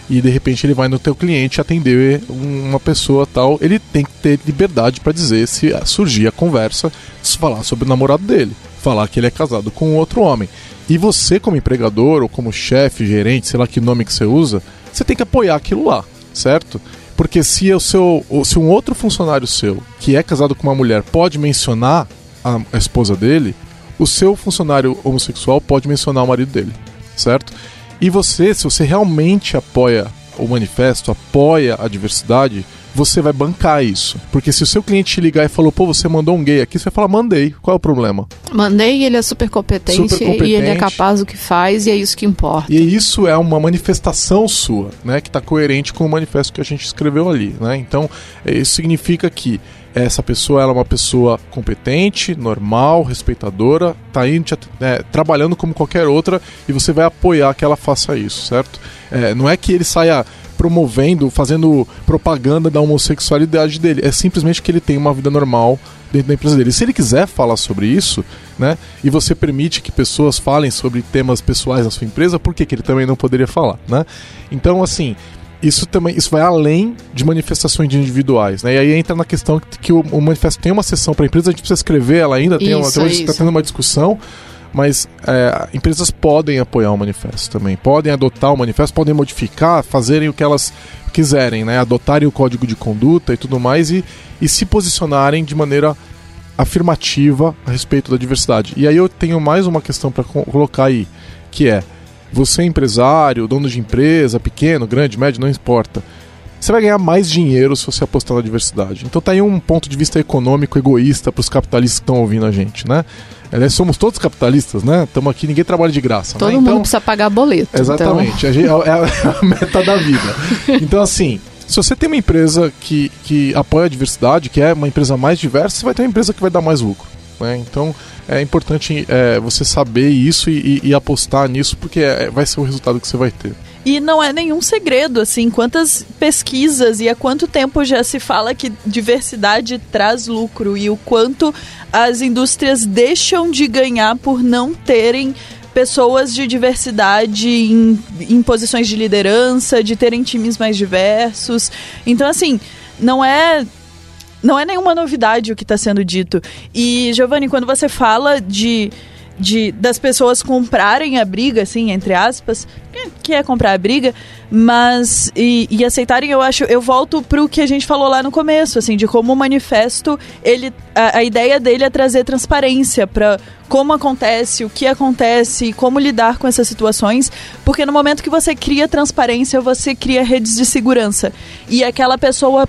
E de repente ele vai no teu cliente atender uma pessoa tal, ele tem que ter liberdade para dizer se surgir a conversa, se falar sobre o namorado dele falar que ele é casado com outro homem. E você, como empregador ou como chefe, gerente, sei lá que nome que você usa, você tem que apoiar aquilo lá, certo? Porque se o seu, se um outro funcionário seu que é casado com uma mulher pode mencionar a esposa dele, o seu funcionário homossexual pode mencionar o marido dele, certo? E você, se você realmente apoia o manifesto, apoia a diversidade, você vai bancar isso. Porque se o seu cliente te ligar e falou, pô, você mandou um gay aqui, você vai falar, mandei. Qual é o problema? Mandei, ele é super competente, super competente, e ele é capaz do que faz e é isso que importa. E isso é uma manifestação sua, né? Que está coerente com o manifesto que a gente escreveu ali, né? Então, isso significa que essa pessoa ela é uma pessoa competente, normal, respeitadora, está aí é, trabalhando como qualquer outra e você vai apoiar que ela faça isso, certo? É, não é que ele saia promovendo, fazendo propaganda da homossexualidade dele. É simplesmente que ele tem uma vida normal dentro da empresa dele. Se ele quiser falar sobre isso, né, e você permite que pessoas falem sobre temas pessoais na sua empresa, por que, que ele também não poderia falar, né? Então, assim, isso também isso vai além de manifestações individuais, né? E aí entra na questão que, que o, o, manifesto tem uma sessão para a empresa, a gente precisa escrever ela ainda, tem uma, está tendo uma discussão mas é, empresas podem apoiar o manifesto também, podem adotar o manifesto, podem modificar, fazerem o que elas quiserem, né? adotarem o código de conduta e tudo mais e, e se posicionarem de maneira afirmativa a respeito da diversidade. E aí eu tenho mais uma questão para colocar aí, que é você é empresário, dono de empresa, pequeno, grande, médio, não importa. Você vai ganhar mais dinheiro se você apostar na diversidade. Então tá aí um ponto de vista econômico egoísta para os capitalistas que estão ouvindo a gente, né? Aliás, somos todos capitalistas, né? Estamos aqui, ninguém trabalha de graça. Todo né? mundo então, precisa pagar boleto. Então. Exatamente, então... é, a, é a meta da vida. Então, assim, se você tem uma empresa que, que apoia a diversidade, que é uma empresa mais diversa, você vai ter uma empresa que vai dar mais lucro. Né? Então, é importante é, você saber isso e, e, e apostar nisso, porque é, vai ser o resultado que você vai ter. E não é nenhum segredo, assim, quantas pesquisas e há quanto tempo já se fala que diversidade traz lucro e o quanto as indústrias deixam de ganhar por não terem pessoas de diversidade em, em posições de liderança, de terem times mais diversos. Então, assim, não é não é nenhuma novidade o que está sendo dito. E, Giovanni, quando você fala de de das pessoas comprarem a briga, assim, entre aspas, que é comprar a briga, mas e, e, aceitarem, eu acho, eu volto pro que a gente falou lá no começo, assim, de como o manifesto, ele a, a ideia dele é trazer transparência para como acontece, o que acontece, como lidar com essas situações, porque no momento que você cria transparência, você cria redes de segurança. E aquela pessoa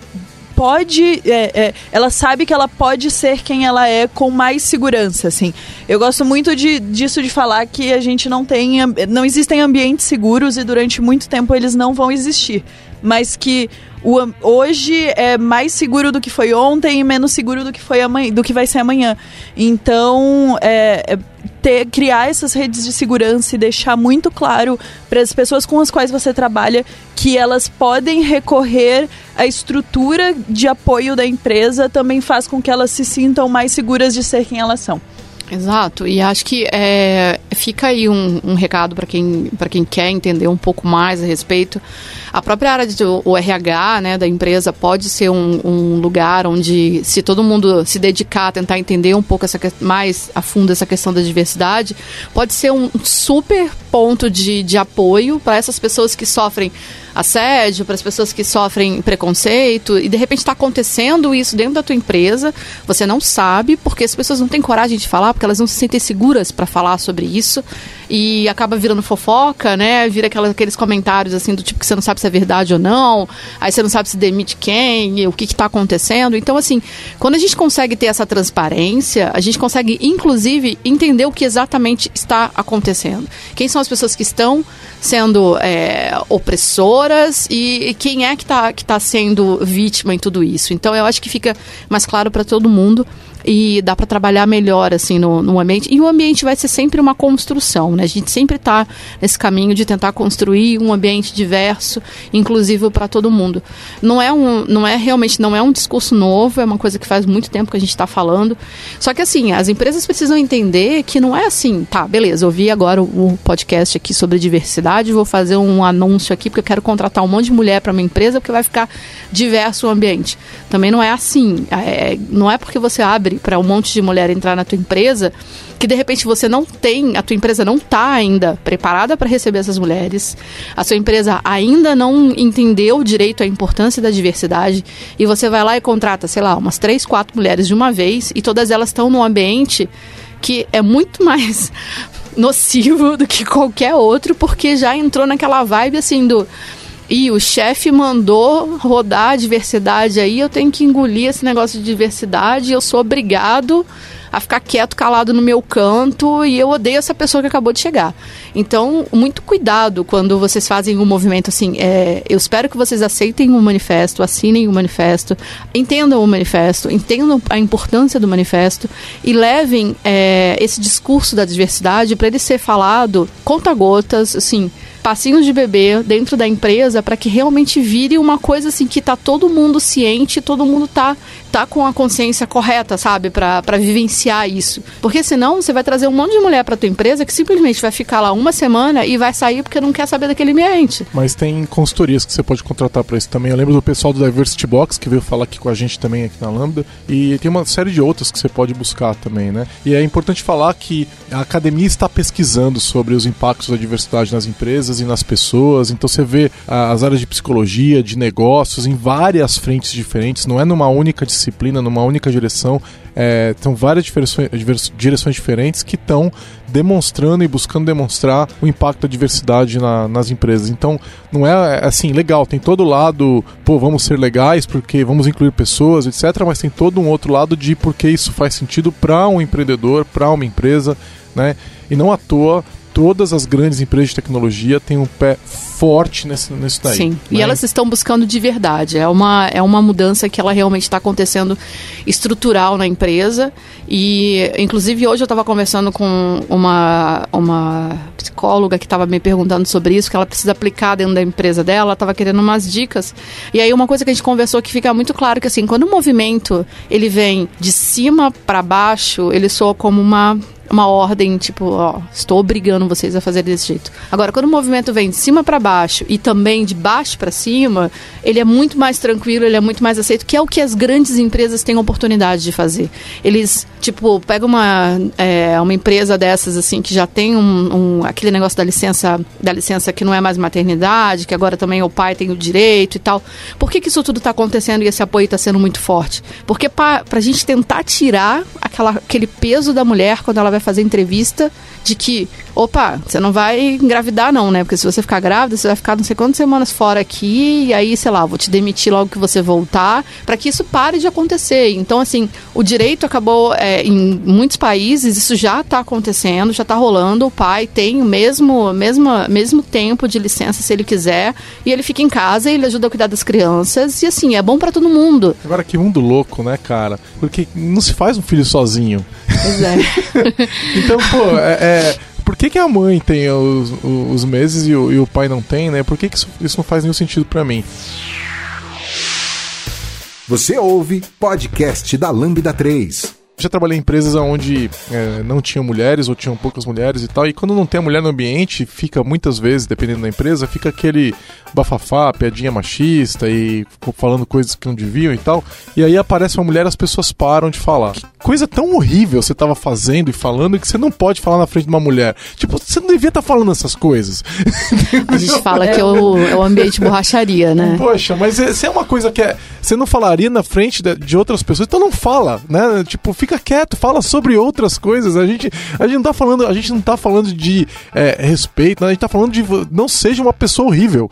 pode. É, é, ela sabe que ela pode ser quem ela é com mais segurança, assim. Eu gosto muito de, disso de falar que a gente não tem. Não existem ambientes seguros e durante muito tempo eles não vão existir. Mas que o, hoje é mais seguro do que foi ontem e menos seguro do que foi amanhã, do que vai ser amanhã. Então, é, é ter, criar essas redes de segurança e deixar muito claro para as pessoas com as quais você trabalha que elas podem recorrer à estrutura de apoio da empresa também faz com que elas se sintam mais seguras de ser quem elas são. Exato, e acho que é, fica aí um, um recado para quem, quem quer entender um pouco mais a respeito. A própria área do RH né, da empresa pode ser um, um, lugar onde, se todo mundo se dedicar a tentar entender um pouco essa, mais a fundo essa questão da diversidade, pode ser um super ponto de, de apoio para essas pessoas que sofrem assédio, para as pessoas que sofrem preconceito, e de repente está acontecendo isso dentro da tua empresa, você não sabe, porque as pessoas não têm coragem de falar, porque elas não se sentem seguras para falar sobre isso, e acaba virando fofoca, né? Vira aquelas, aqueles comentários assim do tipo que você não sabe se é verdade ou não, aí você não sabe se demite quem, o que está acontecendo. Então, assim, quando a gente consegue ter essa transparência, a gente consegue, inclusive, entender o que exatamente está acontecendo. Quem são as pessoas que estão sendo é, opressoras e, e, quem é que está que tá sendo vítima em tudo isso. Então, eu acho que fica mais claro para todo mundo e dá para trabalhar melhor assim no, no, ambiente. E o ambiente vai ser sempre uma construção, né? A gente sempre está nesse caminho de tentar construir um ambiente diverso, inclusive para todo mundo. Não é um, não é realmente não é um discurso novo, é uma coisa que faz muito tempo que a gente está falando. Só que assim, as empresas precisam entender que não é assim, tá, beleza, ouvi agora o podcast aqui sobre diversidade, vou fazer um anúncio aqui porque eu quero contratar um monte de mulher para minha empresa porque vai ficar diverso o ambiente. Também não é assim. É, não é porque você abre para um monte de mulher entrar na tua empresa, que de repente você não tem, a tua empresa não está ainda preparada para receber essas mulheres, a sua empresa ainda não entendeu direito a importância da diversidade e você vai lá e contrata, sei lá, umas três, quatro mulheres de uma vez e todas elas estão num ambiente que é muito mais nocivo do que qualquer outro, porque já entrou naquela vibe assim do e o chefe mandou rodar a diversidade aí, eu tenho que engolir esse negócio de diversidade, eu sou obrigado a ficar quieto, calado no meu canto e eu odeio essa pessoa que acabou de chegar. Então, muito cuidado quando vocês fazem um movimento assim. É, eu espero que vocês aceitem o manifesto, assinem o manifesto, entendam o manifesto, entendam a importância do manifesto e levem é, esse discurso da diversidade para ele ser falado conta-gotas, assim passinhos de bebê dentro da empresa para que realmente vire uma coisa assim que tá todo mundo ciente, todo mundo tá, tá com a consciência correta, sabe, para vivenciar isso. Porque senão você vai trazer um monte de mulher para tua empresa que simplesmente vai ficar lá uma semana e vai sair porque não quer saber daquele ambiente. Mas tem consultorias que você pode contratar para isso também. Eu lembro do pessoal do Diversity Box que veio falar aqui com a gente também aqui na Lambda e tem uma série de outras que você pode buscar também, né? E é importante falar que a academia está pesquisando sobre os impactos da diversidade nas empresas empresas e nas pessoas. Então você vê as áreas de psicologia, de negócios, em várias frentes diferentes, não é numa única disciplina, numa única direção. É, são várias direções, diferentes que estão demonstrando e buscando demonstrar o impacto da diversidade na, nas empresas. Então, não é, é assim, legal, tem todo o lado, pô, vamos ser legais porque vamos incluir pessoas, etc., mas tem todo um outro lado de porque isso faz sentido para um empreendedor, para uma empresa, né? E não à toa todas as grandes empresas de tecnologia têm um pé forte nesse, nisso daí. Sim, né? e elas estão buscando de verdade. É uma, é uma mudança que ela realmente está acontecendo estrutural na empresa. E, inclusive, hoje eu estava conversando com uma, uma psicóloga que estava me perguntando sobre isso, que ela precisa aplicar dentro da empresa dela, ela estava querendo umas dicas. E aí, uma coisa que a gente conversou que fica muito claro que, assim, quando o movimento ele vem de cima para baixo, ele soa como uma uma ordem, tipo, ó, estou obrigando vocês a fazer desse jeito. Agora, quando o movimento vem de cima para baixo e também de baixo para cima, ele é muito mais tranquilo, ele é muito mais aceito, que é o que as grandes empresas têm oportunidade de fazer. Eles, tipo, pega uma, é, uma empresa dessas, assim, que já tem um, um, aquele negócio da licença, da licença que não é mais maternidade, que agora também o pai tem o direito e tal. Por que, que isso tudo está acontecendo e esse apoio está sendo muito forte? Porque para a gente tentar tirar aquela, aquele peso da mulher quando ela vai fazer entrevista de que, opa, você não vai engravidar não, né? Porque se você ficar grávida, você vai ficar não sei quantas semanas fora aqui e aí, sei lá, vou te demitir logo que você voltar, para que isso pare de acontecer. Então, assim, o direito acabou é, em muitos países, isso já está acontecendo, já está rolando. O pai tem o mesmo, mesmo, mesmo tempo de licença se ele quiser e ele fica em casa e ele ajuda a cuidar das crianças e assim, é bom para todo mundo. Agora que mundo louco, né, cara? Porque não se faz um filho sozinho. Pois é. então, pô, é, é, por que, que a mãe tem os, os meses e o, e o, pai não tem, né? Por que, que isso, isso não faz nenhum sentido para mim? Você ouve podcast da Lambda 3 já trabalhei em empresas onde é, não tinham mulheres ou tinham poucas mulheres e tal. E quando não tem a mulher no ambiente, fica muitas vezes, dependendo da empresa, fica aquele bafafá, piadinha machista e falando coisas que não deviam e tal. E aí aparece uma mulher as pessoas param de falar. Que coisa tão horrível você estava fazendo e falando que você não pode falar na frente de uma mulher. Tipo, você não devia estar tá falando essas coisas. A gente fala que é o, é o ambiente borracharia, né? Poxa, mas se é uma coisa que é, você não falaria na frente de, de outras pessoas, então não fala, né? Tipo, fica fica quieto, fala sobre outras coisas. A gente, a gente não tá falando, a gente não tá falando de é, respeito, a gente tá falando de não seja uma pessoa horrível.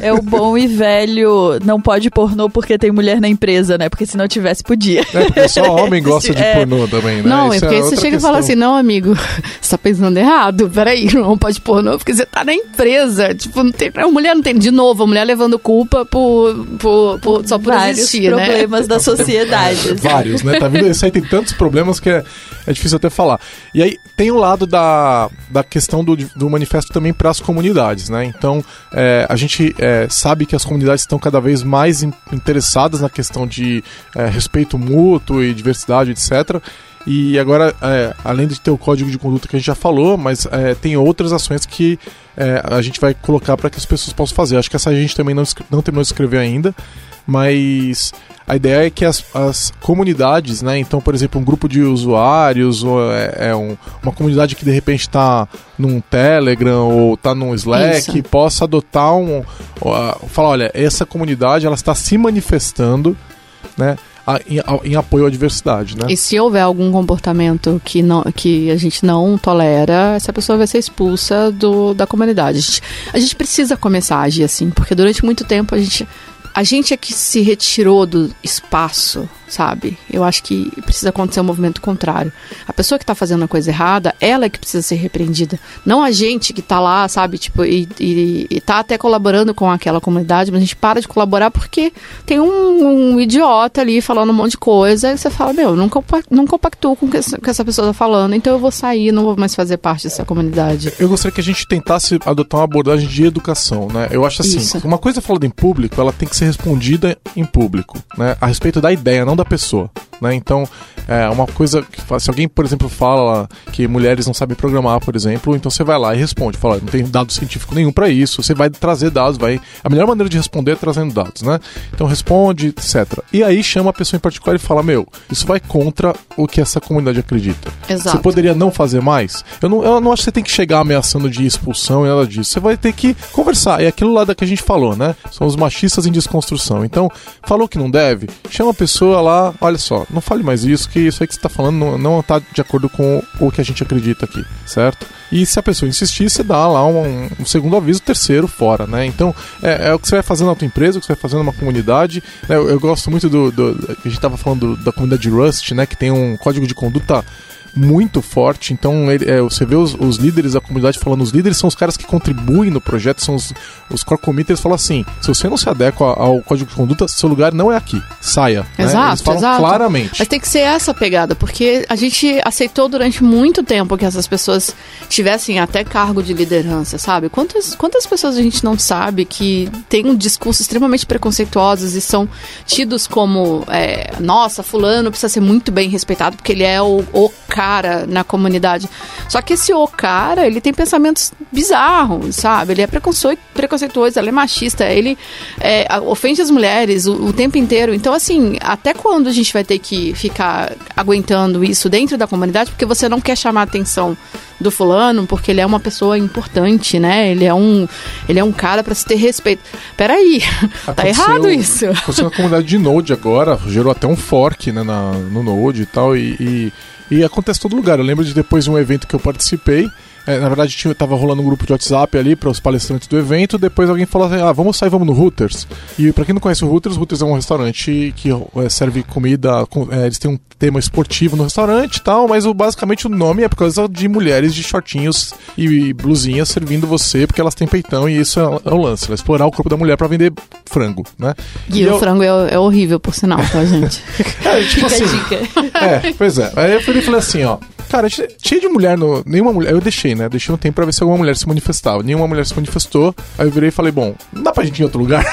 É o bom e velho, não pode pornô porque tem mulher na empresa, né? Porque se não tivesse, podia. É, porque só homem gosta de é... pornô também, né? Não, Isso é porque é você chega questão. e fala assim, não, amigo, você tá pensando errado, peraí, não pode pornô porque você tá na empresa. Tipo, não tem, a mulher não tem, de novo, a mulher levando culpa por, por, por só por Vários existir, né? problemas da sociedade. Vários, né? Tá vendo? Isso aí tem tantos problemas que é, é difícil até falar. E aí tem o lado da, da questão do, do manifesto também para as comunidades, né? Então é, a gente é, sabe que as comunidades estão cada vez mais in, interessadas na questão de é, respeito mútuo e diversidade, etc. E agora, é, além de ter o código de conduta que a gente já falou, mas é, tem outras ações que é, a gente vai colocar para que as pessoas possam fazer. Acho que essa a gente também não, não terminou de escrever ainda, mas a ideia é que as, as comunidades, né? Então, por exemplo, um grupo de usuários, ou é, é um, uma comunidade que de repente está num Telegram ou está num Slack, Isso. possa adotar um. Uh, falar, olha, essa comunidade ela está se manifestando, né? Em, em, apoio à diversidade, né? E se houver algum comportamento que, não, que a gente não tolera, essa pessoa vai ser expulsa do, da comunidade. A gente, a gente precisa começar a agir assim, porque durante muito tempo a gente a gente é que se retirou do espaço sabe? Eu acho que precisa acontecer um movimento contrário. A pessoa que está fazendo a coisa errada, ela é que precisa ser repreendida. Não a gente que está lá, sabe? Tipo, e, e, e tá até colaborando com aquela comunidade, mas a gente para de colaborar porque tem um, um idiota ali falando um monte de coisa e você fala, meu, não, não compactuo com o que essa pessoa está falando, então eu vou sair, não vou mais fazer parte dessa comunidade. Eu gostaria que a gente tentasse adotar uma abordagem de educação, né? Eu acho assim, Isso. uma coisa falada em público, ela tem que ser respondida em público, né? A respeito da ideia, não da pessoa. Né? Então, é uma coisa que se alguém, por exemplo, fala que mulheres não sabem programar, por exemplo, então você vai lá e responde, fala, não tem dado científico nenhum para isso, você vai trazer dados, vai a melhor maneira de responder é trazendo dados, né? Então responde, etc. E aí chama a pessoa em particular e fala, meu, isso vai contra o que essa comunidade acredita. Exato. Você poderia não fazer mais? Eu não, eu não acho que você tem que chegar ameaçando de expulsão e nada disso. Você vai ter que conversar. É aquilo lá da que a gente falou, né? São os machistas em desconstrução. Então, falou que não deve, chama a pessoa lá, olha só, não fale mais isso, que isso aí que você está falando não, não tá de acordo com o que a gente acredita aqui, certo? E se a pessoa insistir, você dá lá um, um segundo aviso, terceiro fora, né? Então, é, é, o que você vai fazendo na tua empresa, o que você vai fazendo numa comunidade. Né? Eu, eu, gosto muito do, do. A gente estava falando do, da comunidade Rust, né? Que tem um código de conduta muito forte. Então, ele, é, você vê os, os, líderes da comunidade falando, os líderes são os caras que contribuem no projeto, são os, os core committers falam assim: se você não se adequa ao código de conduta, seu lugar não é aqui. Saia. Exato, né? Eles falam exato. claramente. Mas tem que ser essa pegada, porque a gente aceitou durante muito tempo que essas pessoas tivessem até cargo de liderança, sabe? Quantas, quantas pessoas a gente não sabe que tem um discurso extremamente preconceituosos e são tidos como, é, nossa, fulano precisa ser muito bem respeitado porque ele é o, o cara na comunidade. Só que esse o cara, ele tem pensamentos bizarros, sabe? Ele é preconceituoso, ele é machista, ele é, ofende as mulheres o, o, tempo inteiro. Então, assim, até quando a gente vai ter que ficar aguentando isso dentro da comunidade? Porque você não quer chamar a atenção do fulano porque ele é uma pessoa importante, né? Ele é um, ele é um cara para se ter respeito. Peraí, tá errado isso. Aconteceu na comunidade de Node agora, gerou até um fork né, na, no Node e tal, e, e e acontece todo lugar. Eu lembro de depois de um evento que eu participei, é, na verdade, tinha, tava rolando um grupo de WhatsApp ali para os palestrantes do evento. Depois alguém falou assim: ah, vamos sair, vamos no Hooters. E para quem não conhece o Hooters, o Hooters é um restaurante que é, serve comida. Com, é, eles têm um tema esportivo no restaurante e tal, mas o, basicamente o nome é por causa de mulheres de shortinhos e blusinhas servindo você, porque elas têm peitão e isso é, é o lance, é explorar o corpo da mulher para vender frango, né? E, e o eu... frango é, é, horrível, por sinal, tá, gente? é, tipo assim. É, pois é. Aí eu falei assim: ó, cara, cheio de mulher no. Nenhuma mulher. Eu deixei, né? Deixei um tempo pra ver se alguma mulher se manifestava. Nenhuma mulher se manifestou. Aí eu virei e falei, bom, não dá pra gente ir em outro lugar?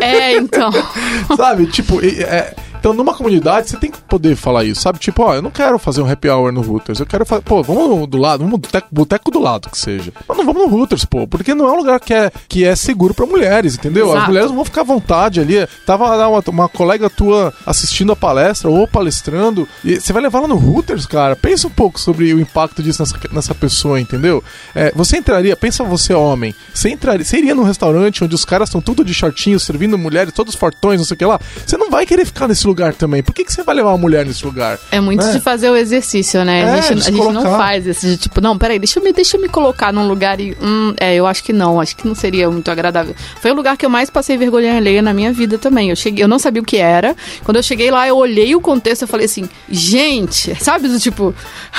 É, então. Sabe? Tipo, é, então, numa comunidade, você tem que poder falar isso, sabe? Tipo, ó, eu não quero fazer um happy hour no Hooters. Eu quero fazer, pô, vamos do lado, vamos no boteco do lado que seja. Mas não vamos no Hooters, pô, porque não é um lugar que é, que é seguro para mulheres, entendeu? Exato. As mulheres vão ficar à vontade ali. Tava lá uma, uma colega tua assistindo a palestra ou palestrando, e você vai levar ela no Hooters, cara. Pensa um pouco sobre o impacto disso nessa, nessa pessoa, entendeu? É, você entraria, pensa você, homem, você entraria, você iria num restaurante onde os caras estão tudo de shortinho, servindo mulheres, todos fortões, não sei o que lá. Você não vai querer ficar nesse lugar lugar também. Por que, que você vai levar uma mulher nesse lugar? É muito né? de fazer o exercício, né? É, a, gente, a gente não faz esse de tipo, não, peraí, deixa eu me, deixa eu me colocar num lugar e. Hum, é, eu acho que não, acho que não seria muito agradável. Foi o lugar que eu mais passei vergonha alheia na minha vida também. Eu cheguei, eu não sabia o que era. Quando eu cheguei lá, eu olhei o contexto e falei assim, gente, sabe do tipo.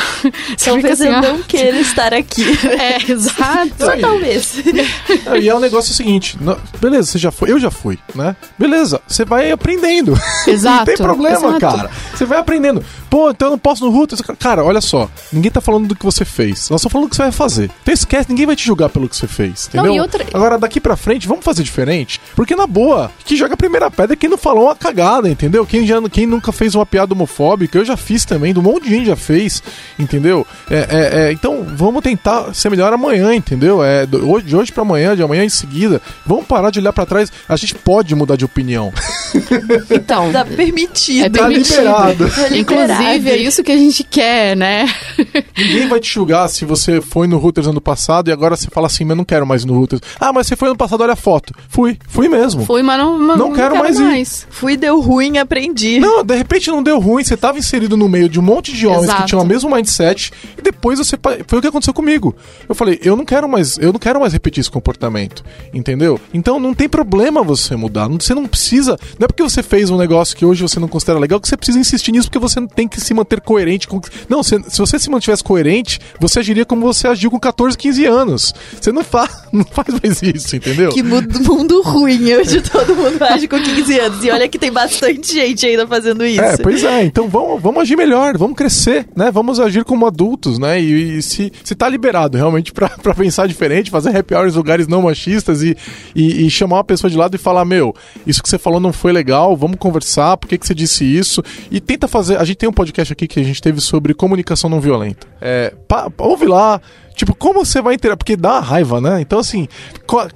Talvez assim, eu não queira estar aqui. É, exato. Só talvez. e é um negócio seguinte, beleza, você já foi, eu já fui, né? Beleza, você vai aprendendo. Exato. Tem problema, exato. cara. Você vai aprendendo. Pô, então eu não posso no Routers. Cara, olha só. Ninguém tá falando do que você fez. Nós estamos falando do que você vai fazer. Então esquece, ninguém vai te julgar pelo que você fez. Não, Entendeu? e outra- Agora, daqui pra frente, vamos fazer diferente. Porque, na boa, que joga a primeira pedra é quem não falou uma cagada, entendeu? Quem, já, quem nunca fez uma piada homofóbica, eu já fiz também, do monte de gente já fez, entendeu? É, é, é, então, vamos tentar ser melhor amanhã, entendeu? É, de hoje pra amanhã, de amanhã em seguida. Vamos parar de olhar pra trás. A gente pode mudar de opinião. Então, Tá permitido. é Tá permitido. liberado. É Inclusive, é isso que a gente quer, né? Ninguém vai te julgar se você foi no Routers ano passado e agora você fala assim, mas eu não quero mais ir no Routers. Ah, mas você foi ano passado, olha a foto. Fui, fui mesmo. Fui, mas não, mas Não quero mais ir. Fui, deu ruim, aprendi. Não, de repente não deu ruim, você tava inserido no meio de um monte de homens Exato. que tinham o mesmo mindset e depois você foi o que aconteceu comigo. Eu falei, eu não quero mais, eu não quero mais repetir esse comportamento, entendeu? Então não tem problema você mudar, não- você não precisa, não é porque você fez um negócio que hoje você não considera legal que você precisa insistir nisso porque você tem que se manter coerente com Não, se, se você se mantivesse coerente, você agiria como você agiu com 14, 15 anos. Você não faz, não faz mais isso, entendeu? Que mundo, mundo ruim hoje todo mundo age com 15 anos. E olha que tem bastante gente ainda fazendo isso. É, pois é, então vamos, vamos agir melhor, vamos crescer, né? Vamos agir como adultos, né? E, e se, se tá liberado realmente pra, pra pensar diferente, fazer happy hours em lugares não machistas e, e, e chamar uma pessoa de lado e falar, meu, isso que você falou não foi legal, vamos conversar, por que, que você disse isso? E tenta fazer. A gente tem um podcast aqui que a gente teve sobre comunicação não violenta. É, pa- ouve lá. Tipo, como você vai interagir? Porque dá raiva, né? Então, assim,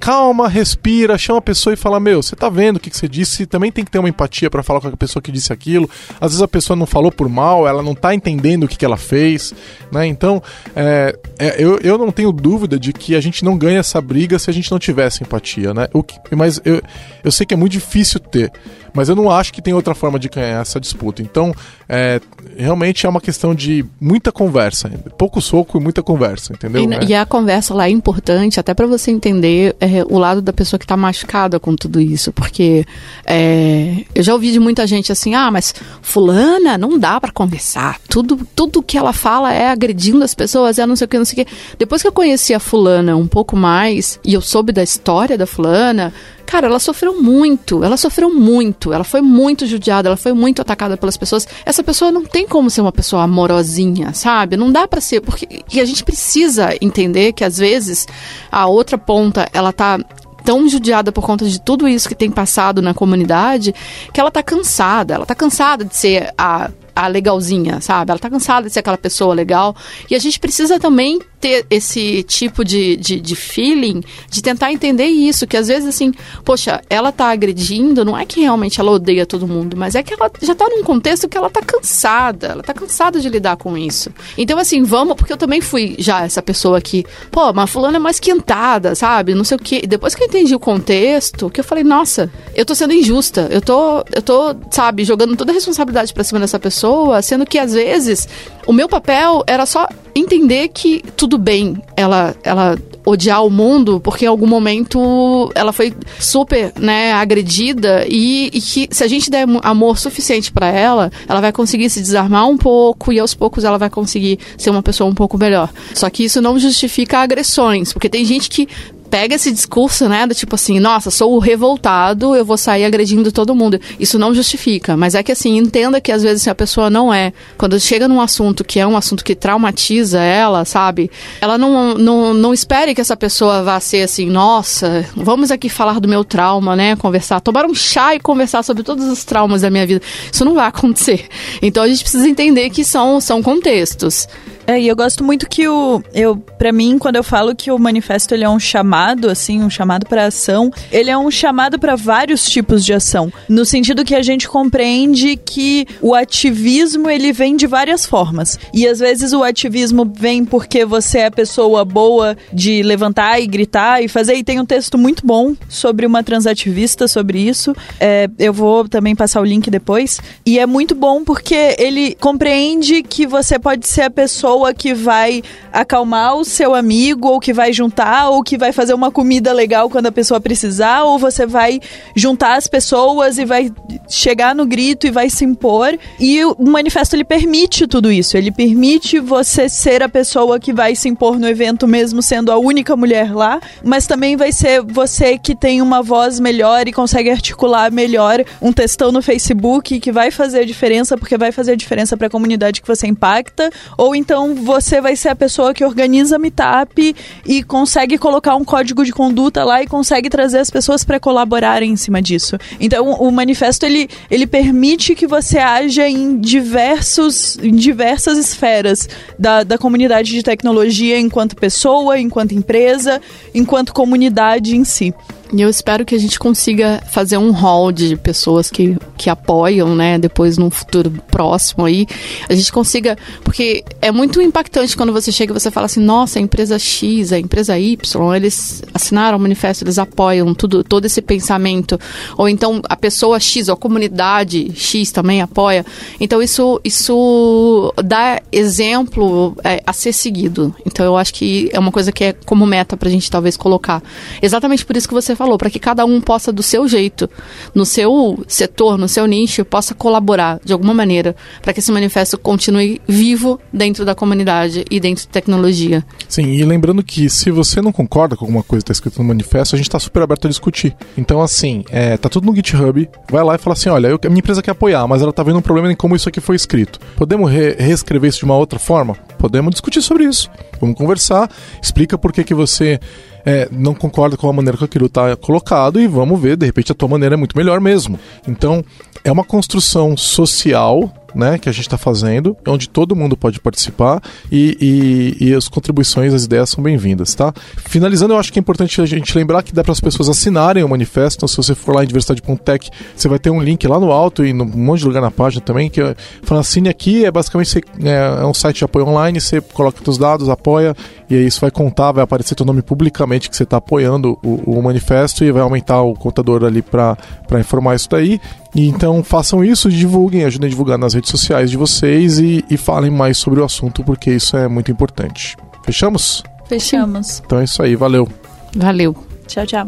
calma, respira, chama a pessoa e fala: Meu, você tá vendo o que, que você disse? Também tem que ter uma empatia pra falar com a pessoa que disse aquilo. Às vezes a pessoa não falou por mal, ela não tá entendendo o que, que ela fez, né? Então, é, é, eu, eu não tenho dúvida de que a gente não ganha essa briga se a gente não tivesse empatia, né? Que, mas eu, eu sei que é muito difícil ter, mas eu não acho que tem outra forma de ganhar essa disputa. Então, é, realmente é uma questão de muita conversa, pouco soco e muita conversa, entendeu? E, É. e a conversa lá é importante até para você entender é, o lado da pessoa que tá machucada com tudo isso, porque é, eu já ouvi de muita gente assim, ah, mas fulana não dá para conversar, tudo tudo que ela fala é agredindo as pessoas, é não sei o que, não sei o que. Depois que eu conheci a fulana um pouco mais e eu soube da história da fulana, cara, ela sofreu muito, ela sofreu muito, ela foi muito judiada, ela foi muito atacada pelas pessoas. Essa pessoa não tem como ser uma pessoa amorosinha, sabe? Não dá pra ser, porque e a gente precisa entender que às vezes a outra ponta, ela tá tão judiada por conta de tudo isso que tem passado na comunidade, que ela tá cansada, ela tá cansada de ser a a legalzinha, sabe? Ela tá cansada de ser aquela pessoa legal. E a gente precisa também ter esse tipo de, de, de feeling de tentar entender isso. Que às vezes, assim, poxa, ela tá agredindo, não é que realmente ela odeia todo mundo, mas é que ela já tá num contexto que ela tá cansada. Ela tá cansada de lidar com isso. Então, assim, vamos, porque eu também fui já essa pessoa que, pô, mas fulana é mais quentada, sabe? Não sei o quê. E depois que eu entendi o contexto, que eu falei, nossa, eu tô sendo injusta. Eu tô, eu tô, sabe, jogando toda a responsabilidade pra cima dessa pessoa, sendo que às vezes o meu papel era só entender que tudo bem ela ela odiar o mundo porque em algum momento ela foi super né agredida e, e que se a gente der amor suficiente pra ela ela vai conseguir se desarmar um pouco e aos poucos ela vai conseguir ser uma pessoa um pouco melhor. Só que isso não justifica agressões porque tem gente que pega esse discurso, né, do tipo assim, nossa, sou o revoltado, eu vou sair agredindo todo mundo. Isso não justifica, mas é que assim, entenda que às vezes a pessoa não é, quando chega num assunto que é um assunto que traumatiza ela, sabe? Ela não, não, não espere que essa pessoa vá ser assim, nossa, vamos aqui falar do meu trauma, né, conversar, tomar um chá e conversar sobre todos os traumas da minha vida. Isso não vai acontecer. Então a gente precisa entender que são, são contextos. É, e eu gosto muito que o eu para mim quando eu falo que o manifesto ele é um chamado assim, um chamado para ação, ele é um chamado para vários tipos de ação, no sentido que a gente compreende que o ativismo ele vem de várias formas. E às vezes o ativismo vem porque você é pessoa boa de levantar e gritar e fazer e tem um texto muito bom sobre uma transativista sobre isso. É, eu vou também passar o link depois. E é muito bom porque ele compreende que você pode ser a pessoa pessoa que vai acalmar o seu amigo, ou que vai juntar, ou que vai fazer uma comida legal quando a pessoa precisar, ou você vai juntar as pessoas e vai chegar no grito e vai se impor. E o manifesto ele permite tudo isso. Ele permite você ser a pessoa que vai se impor no evento mesmo sendo a única mulher lá, mas também vai ser você que tem uma voz melhor e consegue articular melhor um textão no Facebook que vai fazer a diferença porque vai fazer a diferença para a comunidade que você impacta, ou então você vai ser a pessoa que organiza meetup e consegue colocar um código de conduta lá e consegue trazer as pessoas para colaborarem em cima disso. Então, o manifesto ele, ele permite que você haja em diversos em diversas esferas da, da comunidade de tecnologia enquanto pessoa, enquanto empresa, enquanto comunidade em si. E eu espero que a gente consiga fazer um hall de pessoas que, que apoiam, né? Depois, num futuro próximo aí, a gente consiga. Porque é muito impactante quando você chega e você fala assim: nossa, a empresa X, a empresa Y, eles assinaram o manifesto, eles apoiam tudo, todo esse pensamento. Ou então a pessoa X, ou a comunidade X também apoia. Então, isso, isso dá exemplo é, a ser seguido. Então, eu acho que é uma coisa que é como meta pra gente talvez colocar. Exatamente por isso que você falou, para que cada um possa, do seu jeito, no seu setor, no seu nicho, possa colaborar de alguma maneira para que esse manifesto continue vivo dentro da comunidade e dentro de tecnologia. Sim, e lembrando que se você não concorda com alguma coisa que está escrito no manifesto, a gente está super aberto a discutir. Então, assim, é, tá tudo no GitHub, vai lá e fala assim: olha, eu, a minha empresa quer apoiar, mas ela tá vendo um problema em como isso aqui foi escrito. Podemos re reescrever isso de uma outra forma? Podemos discutir sobre isso. Vamos conversar, explica por que, que você é, não concorda com a maneira que aquilo está colocado e vamos ver, de repente a tua maneira é muito melhor mesmo. Então, é uma construção social né, que a gente está fazendo, onde todo mundo pode participar e, e, e as contribuições, as ideias são bem-vindas, tá? Finalizando, eu acho que é importante a gente lembrar que dá para as pessoas assinarem o manifesto. Então, se você for lá em diversidade.tech, você vai ter um link lá no alto e num monte de lugar na página também que é, fala assine aqui. É basicamente você, é, é, um site de apoio online, você coloca seus dados, apoia e aí isso vai contar, vai aparecer teu nome publicamente que você está apoiando o, o manifesto e vai aumentar o contador ali para informar isso daí. Então façam isso, divulguem, ajudem a divulgar nas redes sociais de vocês e, e falem mais sobre o assunto, porque isso é muito importante. Fechamos? Fechamos. Então é isso aí, valeu. Valeu. Tchau, tchau.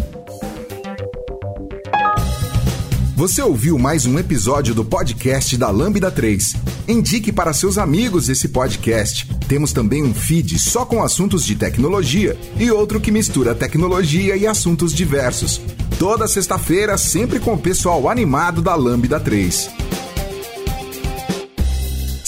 Você ouviu mais um episódio do podcast da Lambda 3. Indique para seus amigos esse podcast. Temos também um feed só com assuntos de tecnologia e outro que mistura tecnologia e assuntos diversos. Toda sexta-feira, sempre com o pessoal animado da Lambda 3.